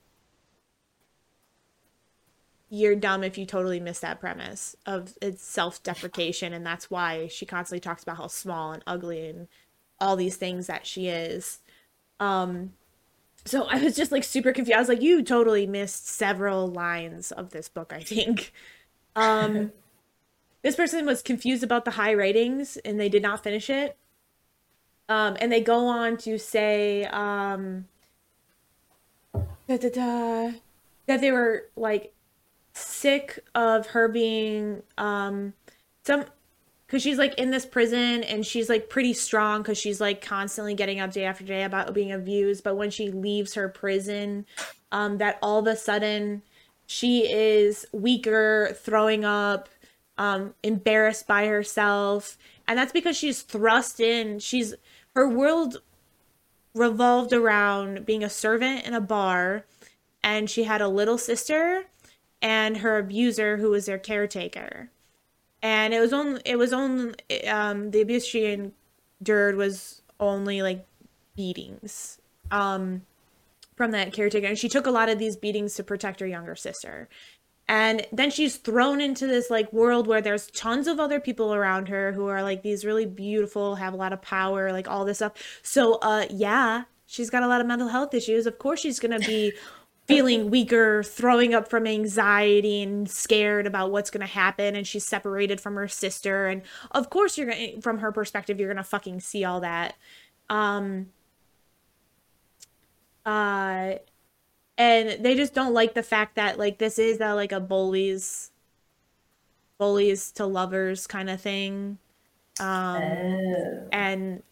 you're dumb if you totally miss that premise of it's self-deprecation. And that's why she constantly talks about how small and ugly and all these things that she is. Um so i was just like super confused. I was like you totally missed several lines of this book i think. Um this person was confused about the high ratings and they did not finish it. Um and they go on to say um da, da, da, that they were like sick of her being um some because she's like in this prison and she's like pretty strong because she's like constantly getting up day after day about being abused. But when she leaves her prison um that all of a sudden she is weaker throwing up um embarrassed by herself. And that's because she's thrust in. She's her world revolved around being a servant in a bar and she had a little sister and her abuser who was their caretaker and it was only it was only um the abuse she endured was only like beatings um from that caretaker. And she took a lot of these beatings to protect her younger sister. And then she's thrown into this like world where there's tons of other people around her who are like these really beautiful have a lot of power like all this stuff. So uh yeah she's got a lot of mental health issues. Of course she's gonna be feeling weaker, throwing up from anxiety and scared about what's going to happen and she's separated from her sister and of course you're going to from her perspective you're going to fucking see all that. Um uh and they just don't like the fact that like this is a, like a bullies bullies to lovers kind of thing. Um Oh. and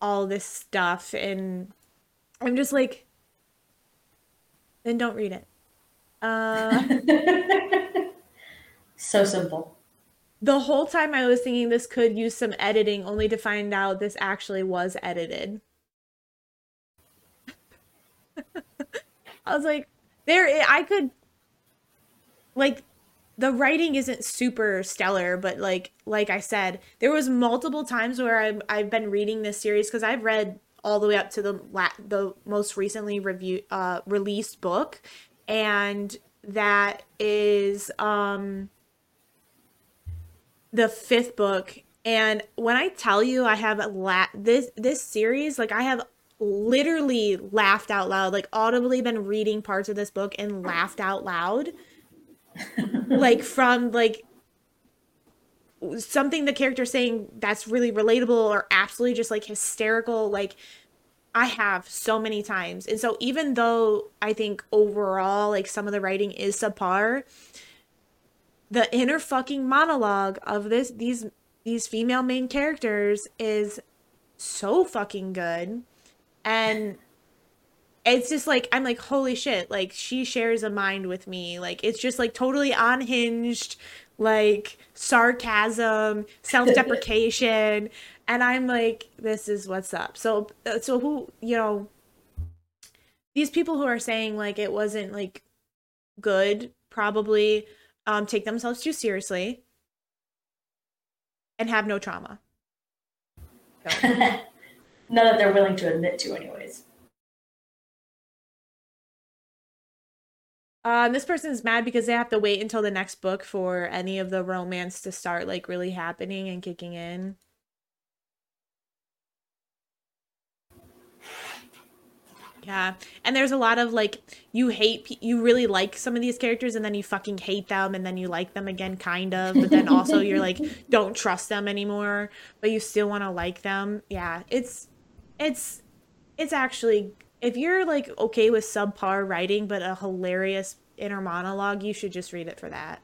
all this stuff and I'm just like, then don't read it. Uh, so simple. the whole time I was thinking this could use some editing, only to find out this actually was edited. I was like, there, I could, like, the writing isn't super stellar, but like, like I said, there was multiple times where I've, I've been reading this series because I've read all the way up to the la- the most recently review uh released book, and that is um the fifth book. And when i tell you i have la- this this series like i have literally laughed out loud like audibly been reading parts of this book and laughed out loud. Like from like something the character saying that's really relatable or absolutely just like hysterical like i have so many times. And so even though i think overall like some of the writing is subpar the inner fucking monologue of this these these female main characters is so fucking good. And it's just like i'm like holy shit like she shares a mind with me. Like it's just like totally unhinged like sarcasm self-deprecation and i'm like this is what's up so uh, so who you know these people who are saying like it wasn't like good probably um take themselves too seriously and have no trauma So- None that they're willing to admit to, anyways. Um, this person is mad because they have to wait until the next book for any of the romance to start like really happening and kicking in. Yeah, and there's a lot of like you hate you really like some of these characters and then you fucking hate them and then you like them again kind of, but then also you're like don't trust them anymore, but you still want to like them. Yeah, it's it's it's actually if you're like okay with subpar writing but a hilarious inner monologue, you should just read it for that.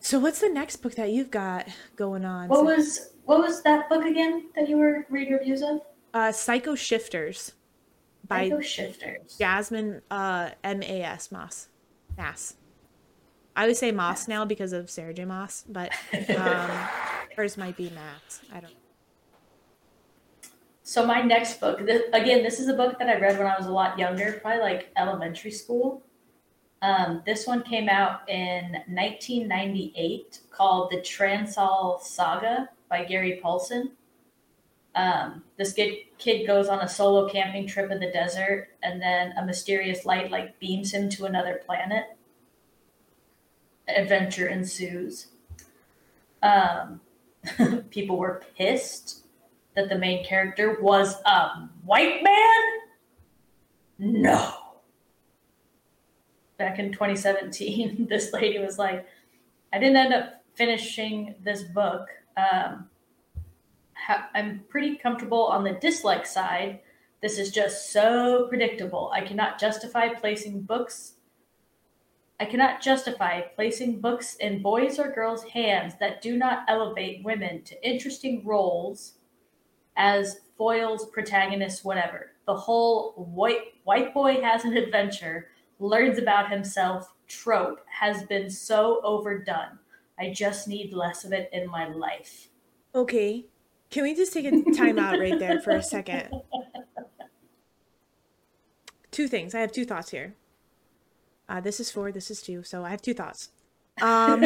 so what's the next book that you've got going on? What was what was that book again that you were reading reviews of? uh Psycho Shifters by Psycho Shifters. Jasmine uh M A S Moss. Mass. I would say Moss now because of Sarah J. Maas, but um hers might be Mass. I don't know. So my next book, this, again, this is a book that I read when I was a lot younger, probably like elementary school. Um, this one came out in 1998, called The Transall Saga by Gary Paulsen. Um, this kid, kid goes on a solo camping trip in the desert, and then a mysterious light like beams him to another planet. Adventure ensues. Um, people were pissed that the main character was a white man? No. Back in 2017, this lady was like, I didn't end up finishing this book. Um, ha- I'm pretty comfortable on the dislike side. This is just so predictable. I cannot justify placing books. I cannot justify placing books in boys or girls' hands that do not elevate women to interesting roles as foils, protagonists, whatever. The whole white white boy has an adventure, learns about himself trope has been so overdone. I just need less of it in my life. Okay. Can we just take a time out right there for a second? Two things. I have two thoughts here. Uh, this is four, this is two, so I have two thoughts. Um,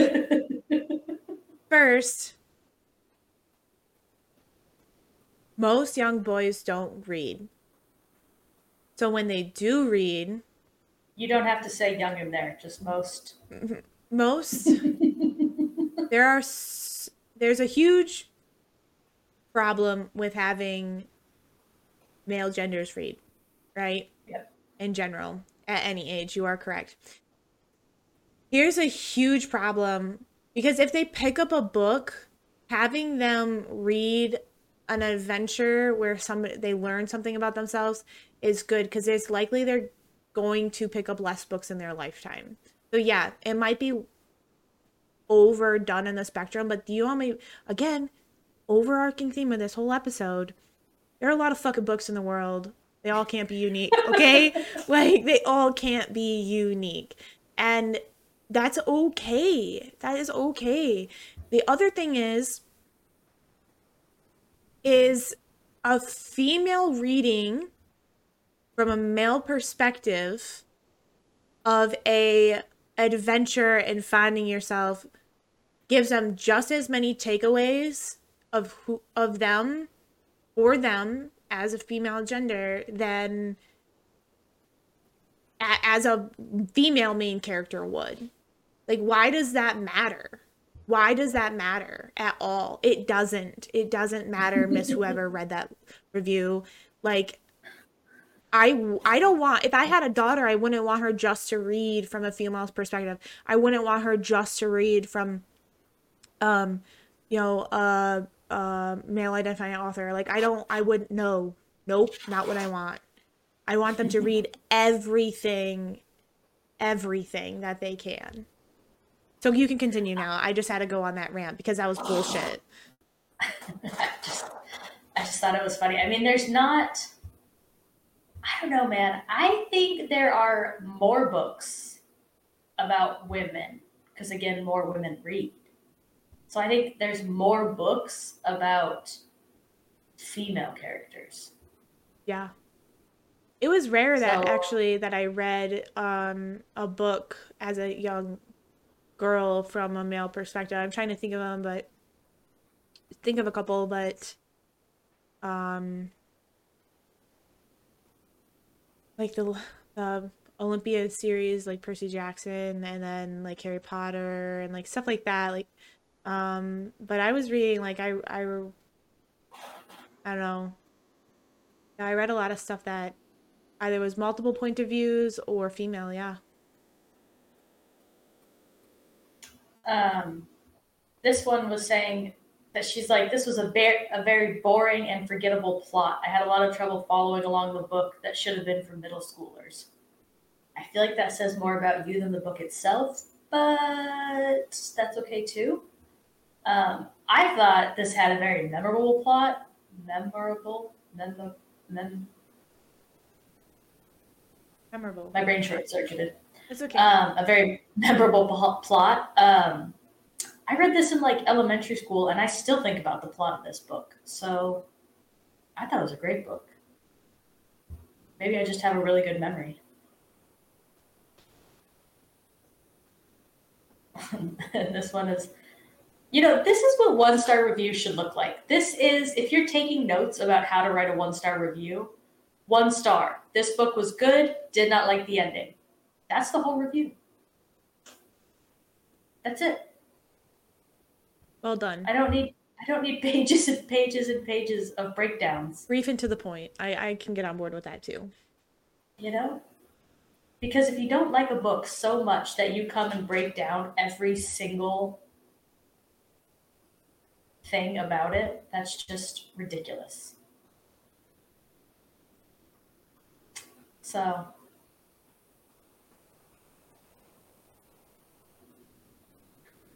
first, most young boys don't read. So when they do read, You don't have to say young in there, just most. most there are there's a huge problem with having male genders read, right? Yep. In general, at any age, you are correct. Here's a huge problem because if they pick up a book, having them read an adventure where somebody they learn something about themselves is good because it's likely they're going to pick up less books in their lifetime. So yeah, it might be overdone in the spectrum. But do you want me again? Overarching theme of this whole episode: there are a lot of fucking books in the world. They all can't be unique, okay? like they all can't be unique, and that's okay. That is okay. The other thing is, is a female reading from a male perspective of a adventure and finding yourself gives them just as many takeaways of who of them or them as a female gender than a, as a female main character would. Like why does that matter? Why does that matter at all? It doesn't. It doesn't matter miss whoever read that review. Like I I don't want if I had a daughter, I wouldn't want her just to read from a female's perspective. I wouldn't want her just to read from um you know, uh uh male identifying author. Like I don't I wouldn't no. Nope, not what I want. I want them to read everything everything that they can. So you can continue now. I just had to go on that rant because that was bullshit. I just, I just thought it was funny. I mean, there's not. I don't know, man. I think there are more books about women because, again, more women read. So I think there's more books about female characters. Yeah. It was rare that So- actually that I read um a book as a young girl from a male perspective. I'm trying to think of them, but think of a couple, but um like the the Olympia series like Percy Jackson and then like Harry Potter and like stuff like that like um but I was reading like I I I don't know I read a lot of stuff that either was multiple point of views or female, yeah. Um, this one was saying that she's like, this was a very, a very boring and forgettable plot. I had a lot of trouble following along the book that should have been for middle schoolers. I feel like that says more about you than the book itself, but that's okay too. Um, I thought this had a very memorable plot. Memorable, mem- mem- Memorable. my brain short circuited. It's okay. um, a very memorable pl- plot. Um, I read this in like elementary school, and I still think about the plot of this book. So I thought it was a great book. Maybe I just have a really good memory. this one is, you know, this is what one star review should look like. This is, if you're taking notes about how to write a one star review, one star. This book was good, did not like the ending. That's the whole review. That's it. well done. I don't need I don't need pages and pages and pages of breakdowns, Brief and to the point. I, I can get on board with that too. you know? Because if you don't like a book so much that you come and break down every single thing about it, that's just ridiculous. So,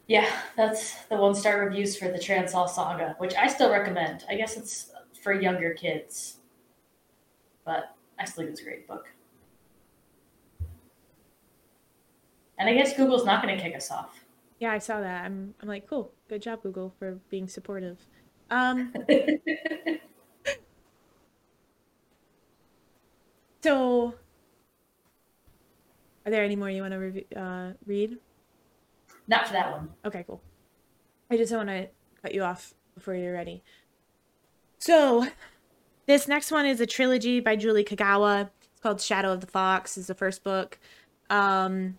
yeah, that's the one star reviews for the Transall Saga, which I still recommend. I guess it's for younger kids, but I still think it's a great book. And I guess Google's not going to kick us off. Yeah, I saw that. I'm I'm like, cool. Good job, Google, for being supportive. Um so are there any more you want to review, uh, read? not for that one. Okay, cool. I just don't want to cut you off before you're ready. So, this next one is a trilogy by Julie Kagawa. It's called Shadow of the Fox. is the first book. Um,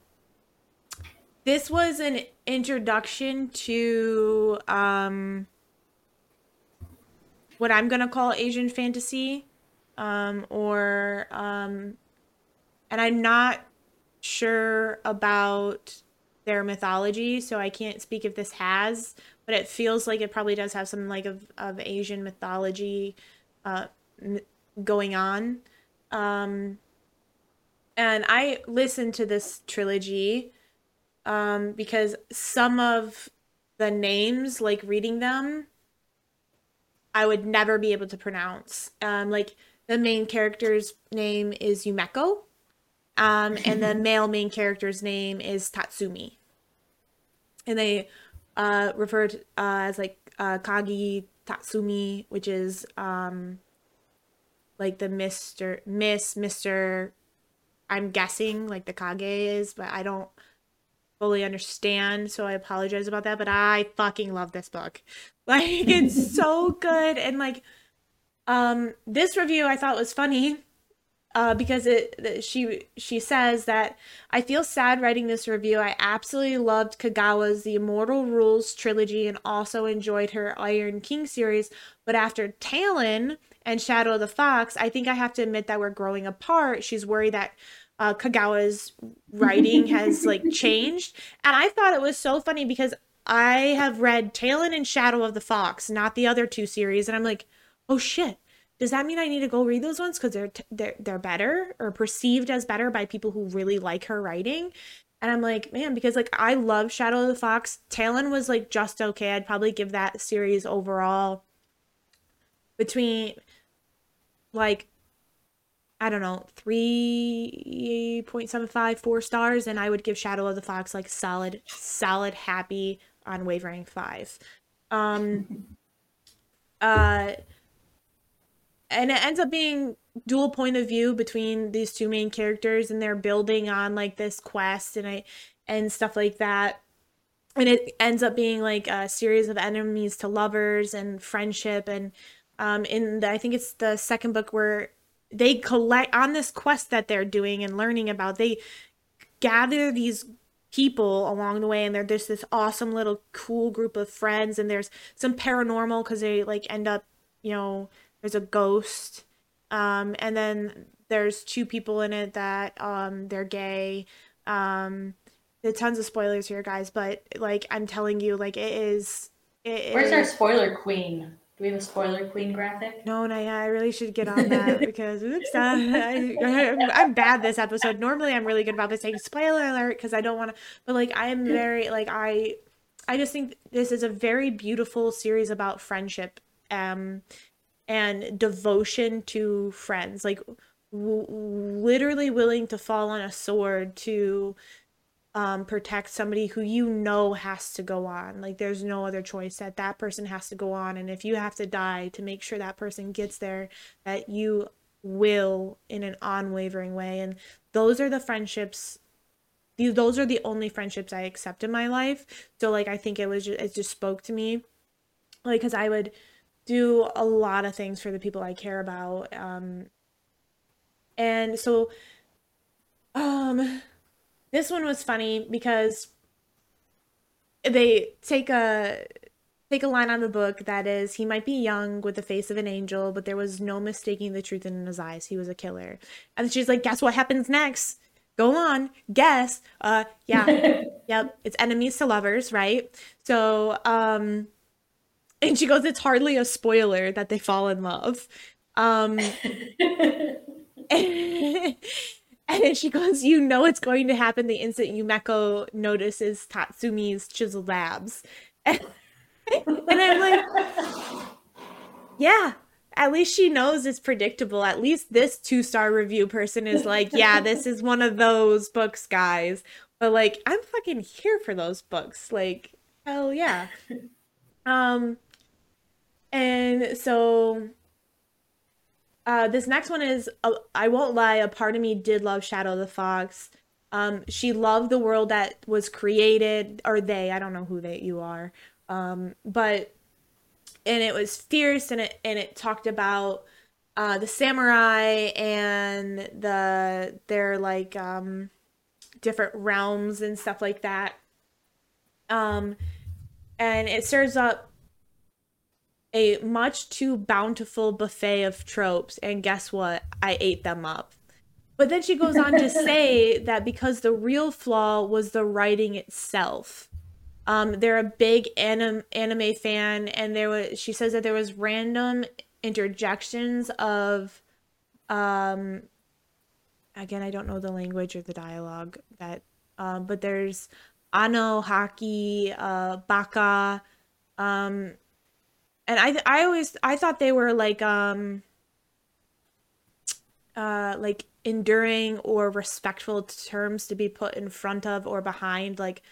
this was an introduction to um, what I'm gonna call Asian fantasy, um, or um, and I'm not sure about their mythology, so I can't speak if this has, but it feels like it probably does have some like of, of Asian mythology uh, m- going on. Um, and I listened to this trilogy um, because some of the names, like reading them, I would never be able to pronounce. Um, like the main character's name is Yumeko, um, and the male main character's name is Tatsumi, and they uh, refer to uh, as like uh, Kage Tatsumi, which is um, like the Mister Miss Mister. I'm guessing like the Kage is, but I don't fully understand, so I apologize about that. But I fucking love this book. Like it's so good, and like um, this review I thought was funny uh, because it she she says that I feel sad writing this review. I absolutely loved Kagawa's The Immortal Rules trilogy and also enjoyed her Iron King series, but after Talon and Shadow of the Fox, I think I have to admit that we're growing apart. She's worried that uh, Kagawa's writing has like changed, and I thought it was so funny because I have read Talon and Shadow of the Fox, not the other two series, and I'm like, oh shit. Does that mean I need to go read those ones because they're t- they're they're better or perceived as better by people who really like her writing? And I'm like, man, because like I love Shadow of the Fox. Talon was like just okay. I'd probably give that series overall between like I don't know, 3.75, four stars, and I would give Shadow of the Fox like solid, solid, happy, unwavering five. Um uh and it ends up being dual point of view between these two main characters and they're building on like this quest and I and stuff like that and it ends up being like a series of enemies to lovers and friendship and um in the, I think it's the second book where they collect on this quest that they're doing and learning about they gather these people along the way and they're just this awesome little cool group of friends and there's some paranormal because they like end up you know there's a ghost um and then there's two people in it that um they're gay um there are tons of spoilers here guys but like i'm telling you like it is it Where's is- our spoiler queen? Do we have a spoiler queen graphic? no, and I, I really should get on that because oops, uh, I, I'm bad this episode. Normally, I'm really good about this saying spoiler alert because I don't want to, but like I am very like I, I just think this is a very beautiful series about friendship, um, and devotion to friends. Like w- literally willing to fall on a sword to um, protect somebody who you know has to go on. Like there's no other choice that that person has to go on, and if you have to die to make sure that person gets there, that you will in an unwavering way. And those are the friendships. Those are the only friendships I accept in my life. So like I think it was just, it just spoke to me, like because I would do a lot of things for the people I care about. Um, and so, um this one was funny because they take a take a line on the book that is he might be young with the face of an angel but there was no mistaking the truth in his eyes. He was a killer. And she's like guess what happens next? Go on. Guess. Uh yeah. Yep. It's enemies to lovers right? So um and she goes it's hardly a spoiler that they fall in love. Um and then she goes, You know it's going to happen the instant Yumeko notices Tatsumi's chisel labs. And, and I'm like, Yeah, at least she knows it's predictable. At least this two star review person is like, Yeah, this is one of those books, guys. But like, I'm fucking here for those books. Like, hell yeah. Um, and so uh, this next one is uh, I won't lie, a part of me did love Shadow the Fox. Um, she loved the world that was created, or they, I don't know who they you are. Um, but and it was fierce and it and it talked about uh, the samurai and the their like um, different realms and stuff like that. Um, and it serves up a much too bountiful buffet of tropes and guess what? I ate them up. But then she goes on to say that because the real flaw was the writing itself. Um, they're a big anim- anime fan and there was she says that there was random interjections of um again i don't know the language or the dialogue that um, but there's Ano Haki, uh, Baka, um, and I I always I thought they were like um uh like enduring or respectful terms to be put in front of or behind like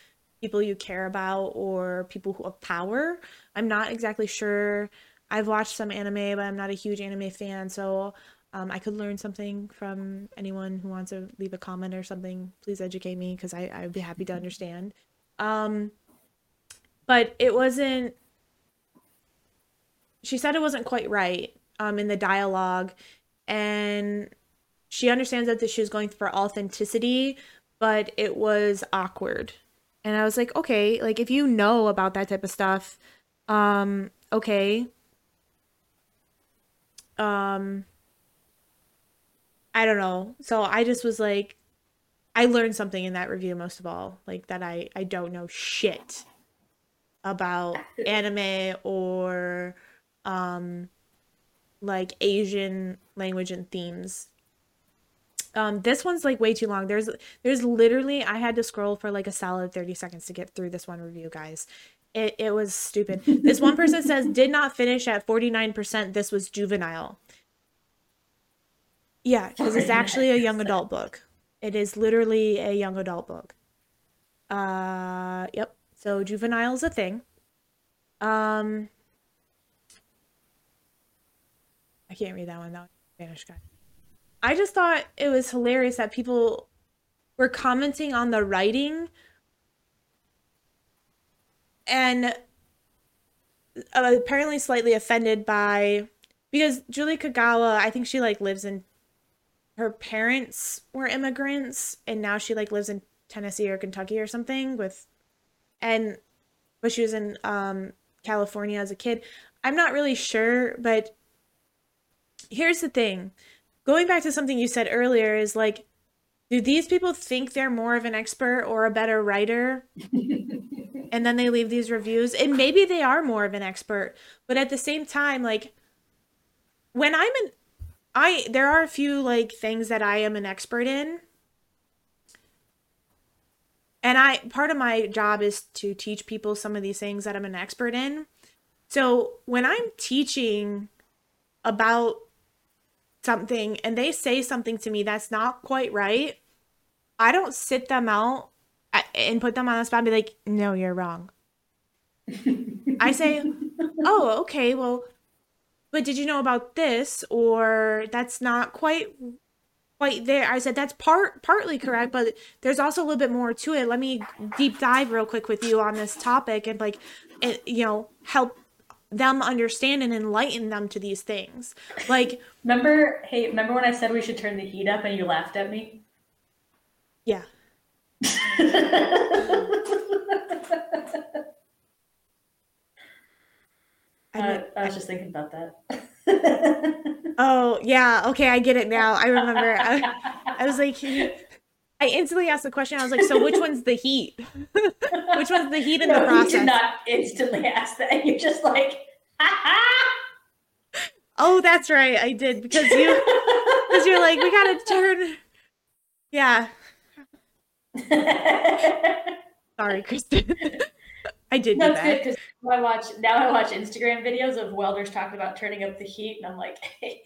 people you care about or people who have power. I'm not exactly sure. I've watched some anime, but I'm not a huge anime fan, so um, I could learn something from anyone who wants to leave a comment or something. Please educate me because I I'd be happy to understand. Um, but it wasn't. She said it wasn't quite right um, in the dialogue, and she understands that she was going for authenticity, but it was awkward. And I was like, okay, like if you know about that type of stuff, um, okay. Um, I don't know. So I just was like, I learned something in that review most of all, like that I I don't know shit about anime or um like Asian language and themes. Um, this one's like way too long. There's there's literally I had to scroll for like a solid 30 seconds to get through this one review, guys. It it was stupid. This one person says did not finish at 49%. This was juvenile. Yeah, because it's actually a young adult book. It is literally a young adult book. Uh, yep. So juvenile is a thing. Um, I can't read that one. That was Spanish guy. I just thought it was hilarious that people were commenting on the writing and uh, apparently slightly offended by because Julie Kagawa, I think she like lives in her parents were immigrants and now she like lives in Tennessee or Kentucky or something with and but she was in um California as a kid. I'm not really sure, but here's the thing. Going back to something you said earlier is like do these people think they're more of an expert or a better writer? and then they leave these reviews and maybe they are more of an expert, but at the same time like when I'm an I there are a few like things that I am an expert in. And I part of my job is to teach people some of these things that I'm an expert in. So when I'm teaching about something and they say something to me that's not quite right, I don't sit them out and put them on the spot and be like, no, you're wrong. I say, oh, okay, well, but did you know about this or that's not quite quite there i said that's part partly correct but there's also a little bit more to it let me deep dive real quick with you on this topic and like it, you know help them understand and enlighten them to these things like remember hey remember when i said we should turn the heat up and you laughed at me yeah I, I was just thinking about that. oh yeah, okay, I get it now. I remember. I, I was like, I instantly asked the question. I was like, so which one's the heat? which one's the heat in no, the process? You did not instantly ask that. You're just like, oh, that's right, I did because you because you're like, we gotta turn. Yeah. Sorry, Kristen. I did no, do that. good because I watch now. I watch Instagram videos of welders talking about turning up the heat, and I'm like,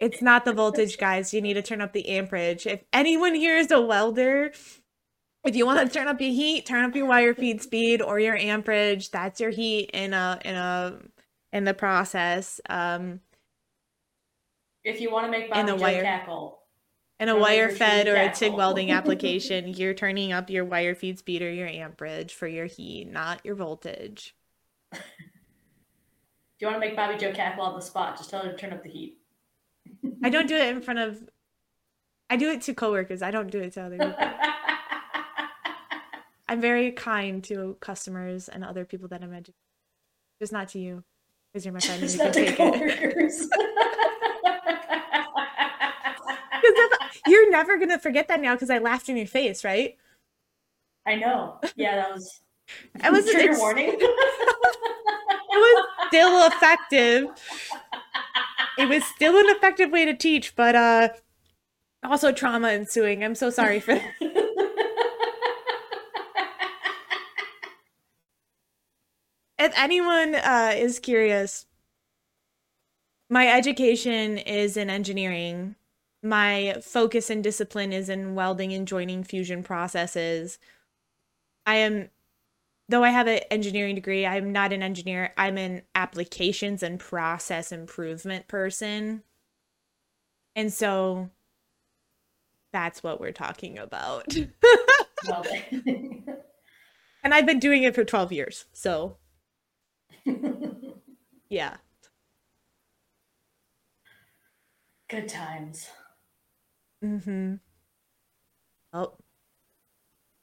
It's not the voltage, guys. You need to turn up the amperage. If anyone here is a welder, if you want to turn up your heat, turn up your wire feed speed or your amperage. That's your heat in a in a in the process. Um, if you want to make In Bobby the Joe wire. cackle, in a wire fed or a. TIG welding application, you're turning up your wire feed speed or your amperage for your heat, not your voltage. if you want to make Bobby Joe cackle on the spot, just tell her to turn up the heat. I don't do it in front of. I do it to coworkers. I don't do it to other people. I'm very kind to customers and other people that I'm educating. Just not to you, because you're my friend Just not to take it. coworkers. you're never gonna forget that now because I laughed in your face, right? I know. Yeah, that was. I was trigger it's- warning. It was still effective it was still an effective way to teach, but uh, also trauma ensuing. I'm so sorry for that. if anyone uh, is curious, my education is in engineering. My focus and discipline is in welding and joining fusion processes. I am though I have an engineering degree, I'm not an engineer. I'm an applications and process improvement person. And so that's what we're talking about. And I've been doing it for 12 years. So, yeah. Good times. Mm-hmm. Oh,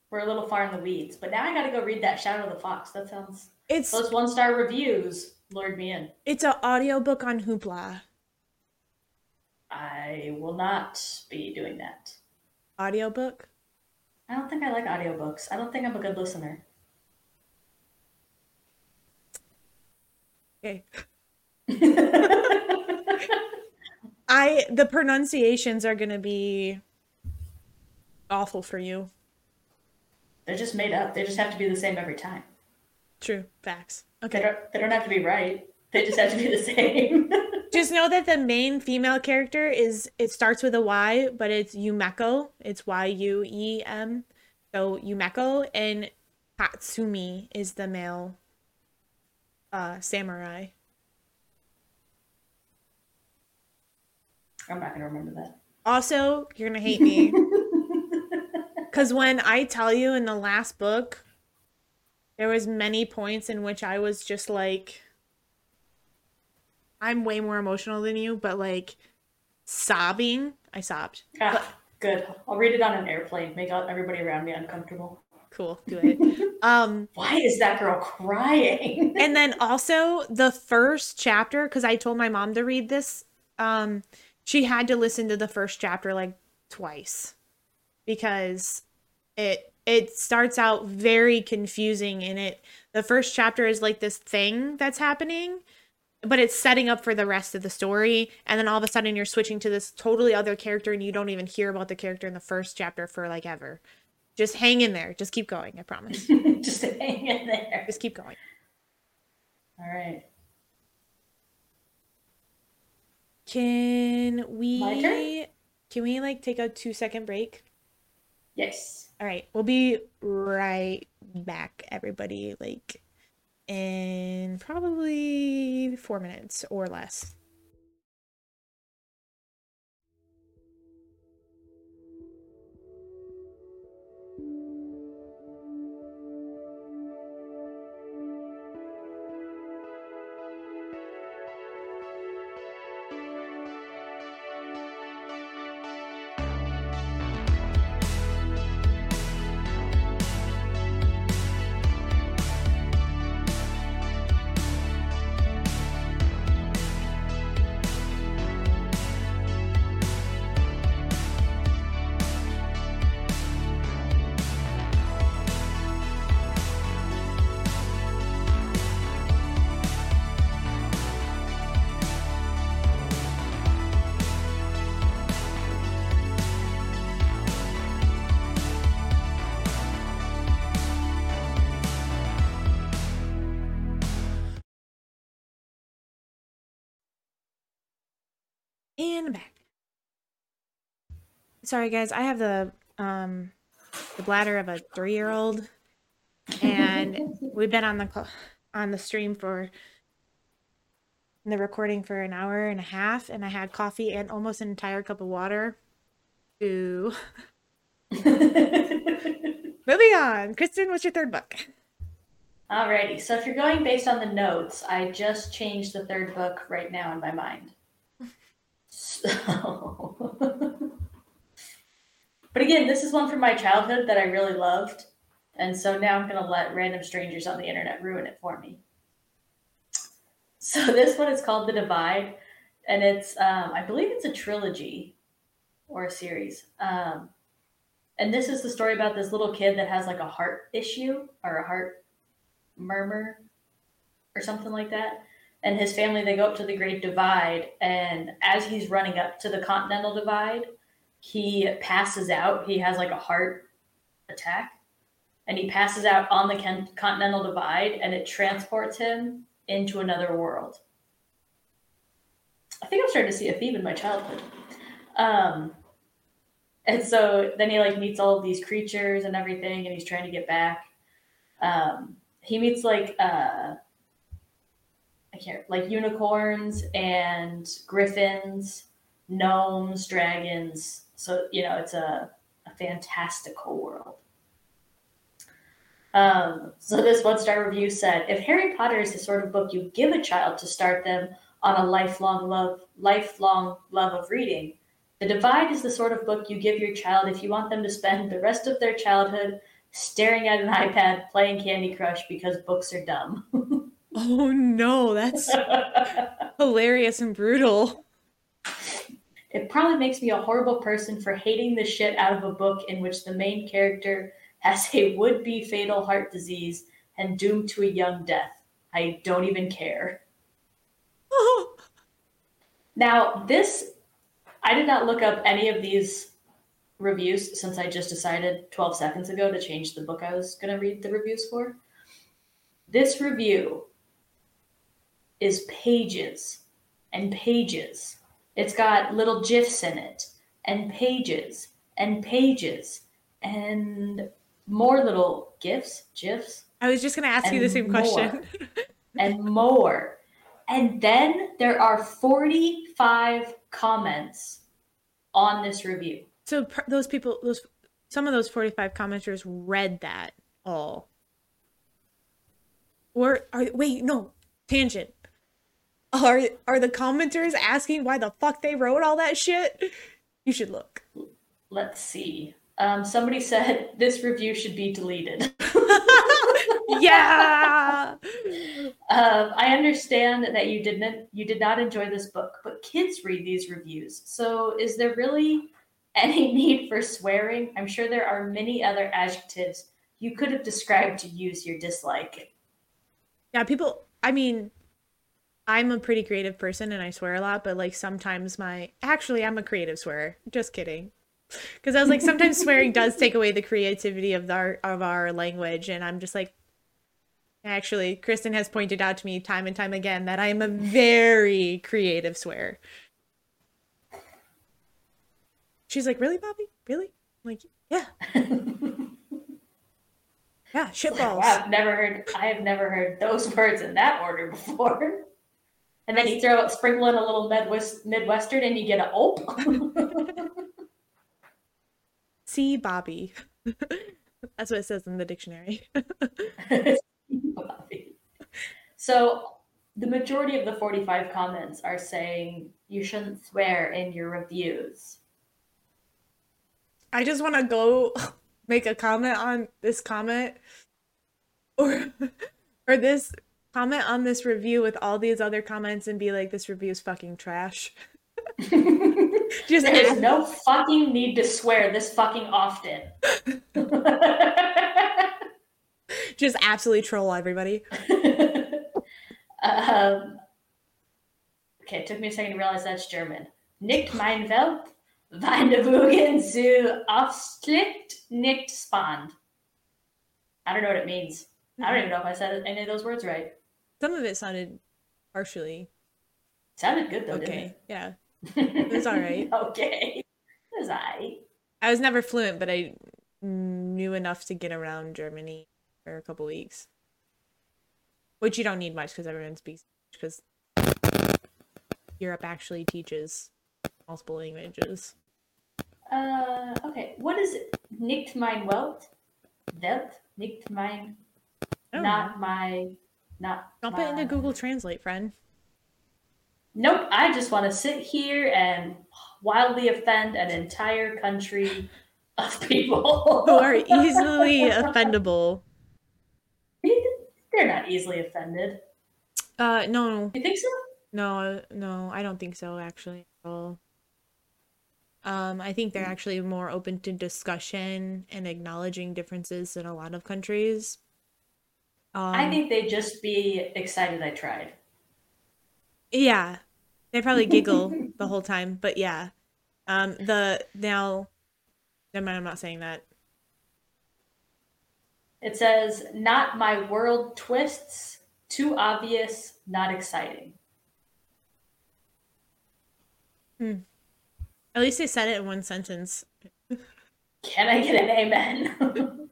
We're a little far in the weeds, but now I gotta go read that Shadow of the Fox. That sounds it's those one star reviews lured me in. it's an audiobook on Hoopla. I will not be doing that. Audiobook? I don't think I like audiobooks. I don't think I'm a good listener. Okay. I the pronunciations are gonna be awful for you. They're just made up. They just have to be the same every time. True. Facts. They Okay. don't, they don't have to be right. They just have to be the same. Just know that the main female character is it starts with a Y, but it's Yumeko. It's Y U E M. So Yumeko and Tatsumi is the male uh samurai. I'm not gonna remember that. Also, you're gonna hate me. Cause when I tell you in the last book, there was many points in which I was just like I'm way more emotional than you, but like sobbing. I sobbed. Ah, good. I'll read it on an airplane. Make all- everybody around me uncomfortable. Cool, do it. um Why is that girl crying? and then also the first chapter because i told my mom to read this um she had to listen to the first chapter like twice because it it starts out very confusing and it the first chapter is like this thing that's happening but it's setting up for the rest of the story and then all of a sudden you're switching to this totally other character and you don't even hear about the character in the first chapter for like ever just hang in there just keep going i promise just hang in there. just keep going All right. Can we can we like take a two second break? Yes. All right, we'll be right back, everybody. Like in probably four minutes or less. Sorry guys, I have the um the bladder of a three year old, and we've been on the on the stream for the recording for an hour and a half, and I had coffee and almost an entire cup of water. Ooh. Moving on, Kristen, what's your third book? Alrighty. So if you're going based on the notes, I just changed the third book right now in my mind. So, but again, this is one from my childhood that I really loved, and so now I'm gonna let random strangers on the internet ruin it for me. So this one is called The Divide, and it's um, I believe it's a trilogy or a series. Um, and this is the story about this little kid that has like a heart issue or a heart murmur or something like that. And his family, they go up to the Great Divide, and as he's running up to the Continental Divide, he passes out. He has like a heart attack, and he passes out on the con- Continental Divide, and it transports him into another world. I think I'm starting to see a theme in my childhood. Um, and so then he like meets all of these creatures and everything, and he's trying to get back. Um, he meets like uh, I can't like unicorns and griffins, gnomes, dragons. So you know it's a, a fantastical world. Um, so this one star review said, if Harry Potter is the sort of book you give a child to start them on a lifelong love lifelong love of reading, The Divide is the sort of book you give your child if you want them to spend the rest of their childhood staring at an iPad playing Candy Crush because books are dumb. Oh no, that's hilarious and brutal. It probably makes me a horrible person for hating the shit out of a book in which the main character has a would be fatal heart disease and doomed to a young death. I don't even care. Now, this, I did not look up any of these reviews since I just decided 12 seconds ago to change the book I was going to read the reviews for. This review is pages and pages. It's got little GIFs in it, and pages and pages, and more little GIFs, GIFs, I was just gonna ask you the same more. question. and more. And then there are 45 comments on this review. So pr- those people, those some of those forty-five commenters read that all. Or are wait no tangent? Are are the commenters asking why the fuck they wrote all that shit? You should look. Let's see. Um, somebody said this review should be deleted. yeah. Um, I understand that you didn't you did not enjoy this book, but kids read these reviews. So is there really any need for swearing? I'm sure there are many other adjectives you could have described to use your dislike. Yeah, people. I mean, I'm a pretty creative person and I swear a lot, but like sometimes my actually I'm a creative swearer. Just kidding. Because I was like, sometimes swearing does take away the creativity of our of our language, and I'm just like, actually, Kristen has pointed out to me time and time again that I am a very creative swearer. She's like, really, Bobby? Really? I'm like, yeah, yeah, shitballs. Wow, I've never heard I have never heard those words in that order before. And then you throw sprinkle in a little Midwest Midwestern and you get a oh. See, Bobby. That's what it says in the dictionary. so the majority of the 45 comments are saying you shouldn't swear in your reviews. I just want to go make a comment on this comment or or this comment on this review with all these other comments and be like this review is fucking trash. just There's no fucking need to swear this fucking often. just absolutely troll everybody. um, okay, it took me a second to realize that's German. Nicht mein Welt, Weindewogen zu Aufschlicht nicht spannend. I don't know what it means. I don't even know if I said any of those words right. Some of it sounded partially sounded good though, okay. Yeah. it? Was all right. okay. It was alright. I was never fluent, but I knew enough to get around Germany for a couple weeks. Which you don't need much because everyone speaks because Europe actually teaches multiple languages. Uh, okay. What is it? Nicht mein Welt? Welt? Nicht mein. I don't Not my. Not. Dump it into Google Translate, friend. Nope. I just want to sit here and wildly offend an entire country of people Who are easily offendable. They're not easily offended. Uh, no, You think so? no, no, I don't think so, actually. At all. Um, I think they're actually more open to discussion and acknowledging differences in a lot of countries. Um, I think they'd just be excited I tried. Yeah. They probably giggle the whole time, but yeah. Um the now never mind, I'm not saying that. It says, "Not my world twists, too obvious, not exciting." At least they said it in one sentence. Can I get an amen?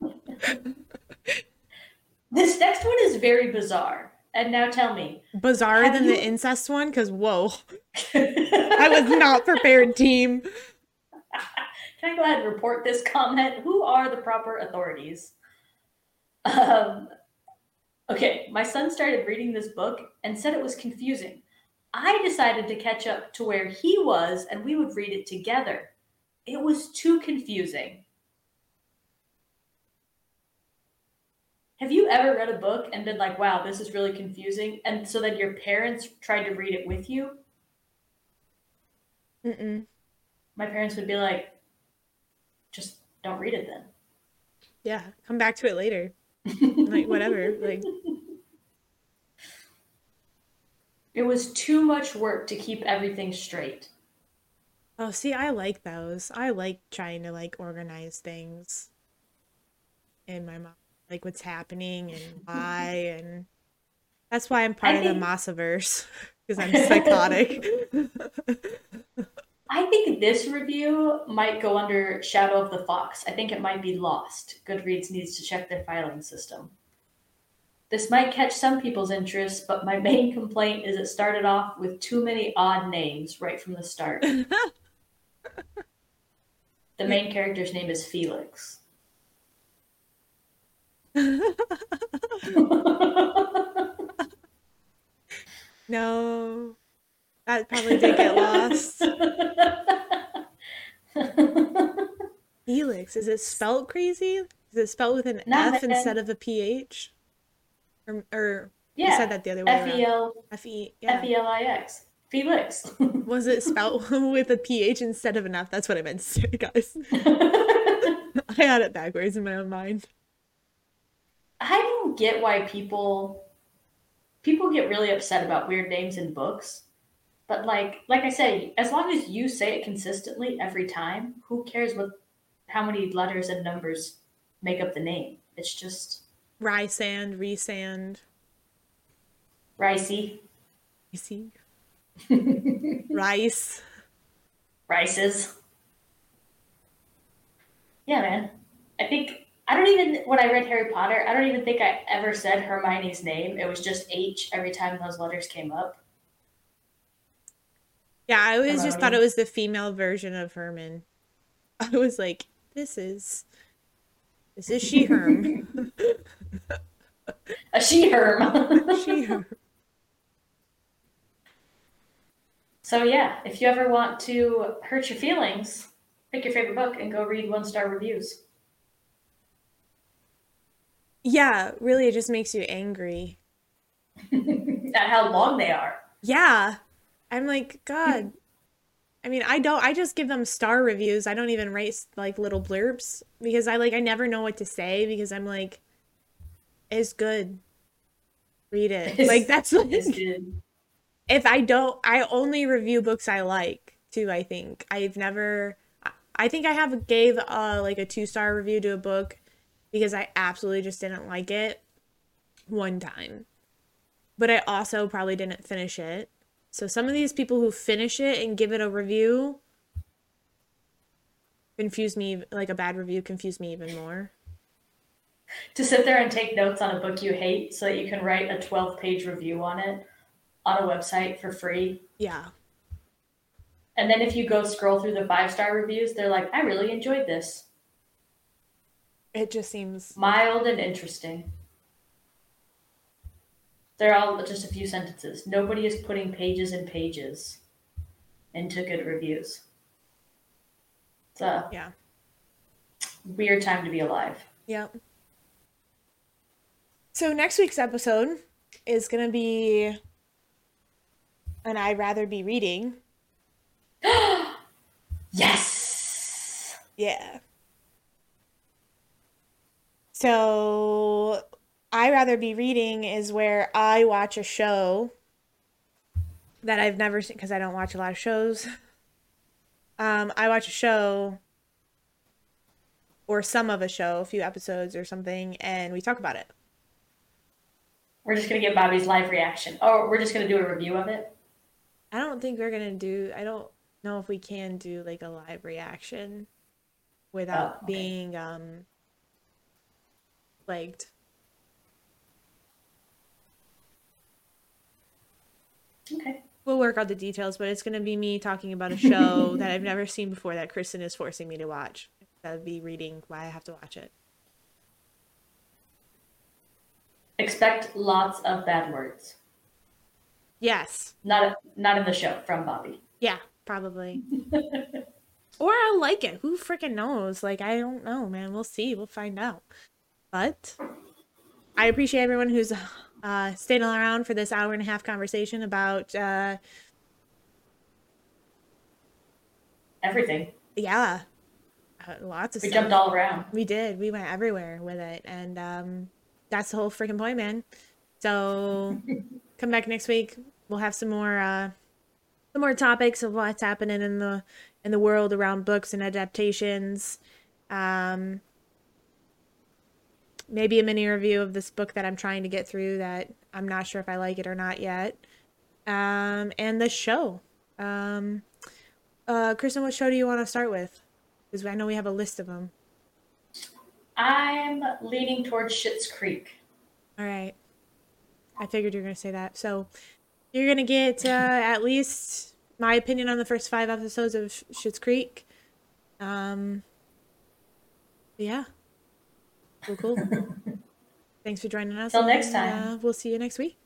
this next one is very bizarre. And now tell me, Bizarre than you- the incest one, because whoa, I was not prepared, team. Can I go ahead and report this comment? Who are the proper authorities? Um, okay, my son started reading this book and said it was confusing. I decided to catch up to where he was and we would read it together. It was too confusing. Have you ever read a book and been like, wow, this is really confusing? And so then your parents tried to read it with you? Mm-mm. My parents would be like, just don't read it then. Yeah, come back to it later. Like whatever. Like It was too much work to keep everything straight. oh, see, I like those. I like trying to like organize things in my mind, like what's happening and why, and that's why I'm part I of the think- Mossiverse because I'm psychotic. I think this review might go under Shadow of the Fox. I think it might be lost. Goodreads needs to check their filing system. This might catch some people's interest, but my main complaint is it started off with too many odd names right from the start. the main character's name is Felix. no, that probably did get lost. Felix, is it spelled crazy? Is it spelled with an Not F instead of a PH? Or, or you yeah, said that the other way F E around. L F E. F Yeah. E L I X. Felix. Was it spelled with a PH instead of an F? That's what I meant to say, guys. I had it backwards in my own mind. I don't get why people people get really upset about weird names in books. But like like I say, as long as you say it consistently every time, who cares what how many letters and numbers make up the name? It's just Rye sand, resand, ricey. ricey, rice. Rices. Yeah, man. I think I don't even when I read Harry Potter, I don't even think I ever said Hermione's name. It was just H every time those letters came up. Yeah, I always just thought it was the female version of Herman. I was like, this is this is she Herm. A she herm. she Herm. So yeah, if you ever want to hurt your feelings, pick your favorite book and go read one star reviews. Yeah, really it just makes you angry. At how long they are. Yeah. I'm like, God. I mean, I don't I just give them star reviews. I don't even write like little blurbs because I like I never know what to say because I'm like it's good. Read it. Like that's what It's good. if I don't, I only review books I like too. I think I've never. I- I think I have gave uh like a two star review to a book because I absolutely just didn't like it one time, but I also probably didn't finish it. So some of these people who finish it and give it a review confuse me. Like a bad review confuse me even more. To sit there and take notes on a book you hate so that you can write a 12 page review on it on a website for free. Yeah. And then if you go scroll through the five star reviews, they're like, I really enjoyed this. It just seems Mild and interesting. They're all just a few sentences. Nobody is putting pages and pages into good reviews. It's a yeah. weird time to be alive. Yep. So next week's episode is gonna be an I'd rather be reading. Yes! Yeah. So I rather be reading is where I watch a show that I've never seen because I don't watch a lot of shows. Um, I watch a show or some of a show, a few episodes or something, and we talk about it. We're just gonna get Bobby's live reaction. Oh, we're just gonna do a review of it. I don't think we're gonna do. I don't know if we can do like a live reaction without Oh, okay. being um flagged. Okay. We'll work out the details, but it's gonna be me talking about a show that I've never seen before that Kristen is forcing me to watch. That would be reading why I have to watch it. Expect lots of bad words. Yes. Not not in the show from Bobby. Yeah, probably. or I'll like it. Who freaking knows? Like, I don't know, man. We'll see. We'll find out. But I appreciate everyone who's uh, staying around for this hour and a half conversation about, uh, Everything. yeah, uh, lots of We stuff. jumped all around. We did. We went everywhere with it. And um, that's the whole freaking point, man. So come back next week. We'll have some more uh some more topics of what's happening in the in the world around books and adaptations. Um maybe a mini review of this book that I'm trying to get through that I'm not sure if I like it or not yet. Um and the show. Um uh Kristen, what show do you want to start with? Because I know we have a list of them. I'm leaning towards Schitt's Creek. All right. I figured you were going to say that. So you're going to get uh, at least my opinion on the first five episodes of Schitt's Creek. Um, yeah. Cool, cool. Thanks for joining us. Till next time. Uh, we'll see you next week.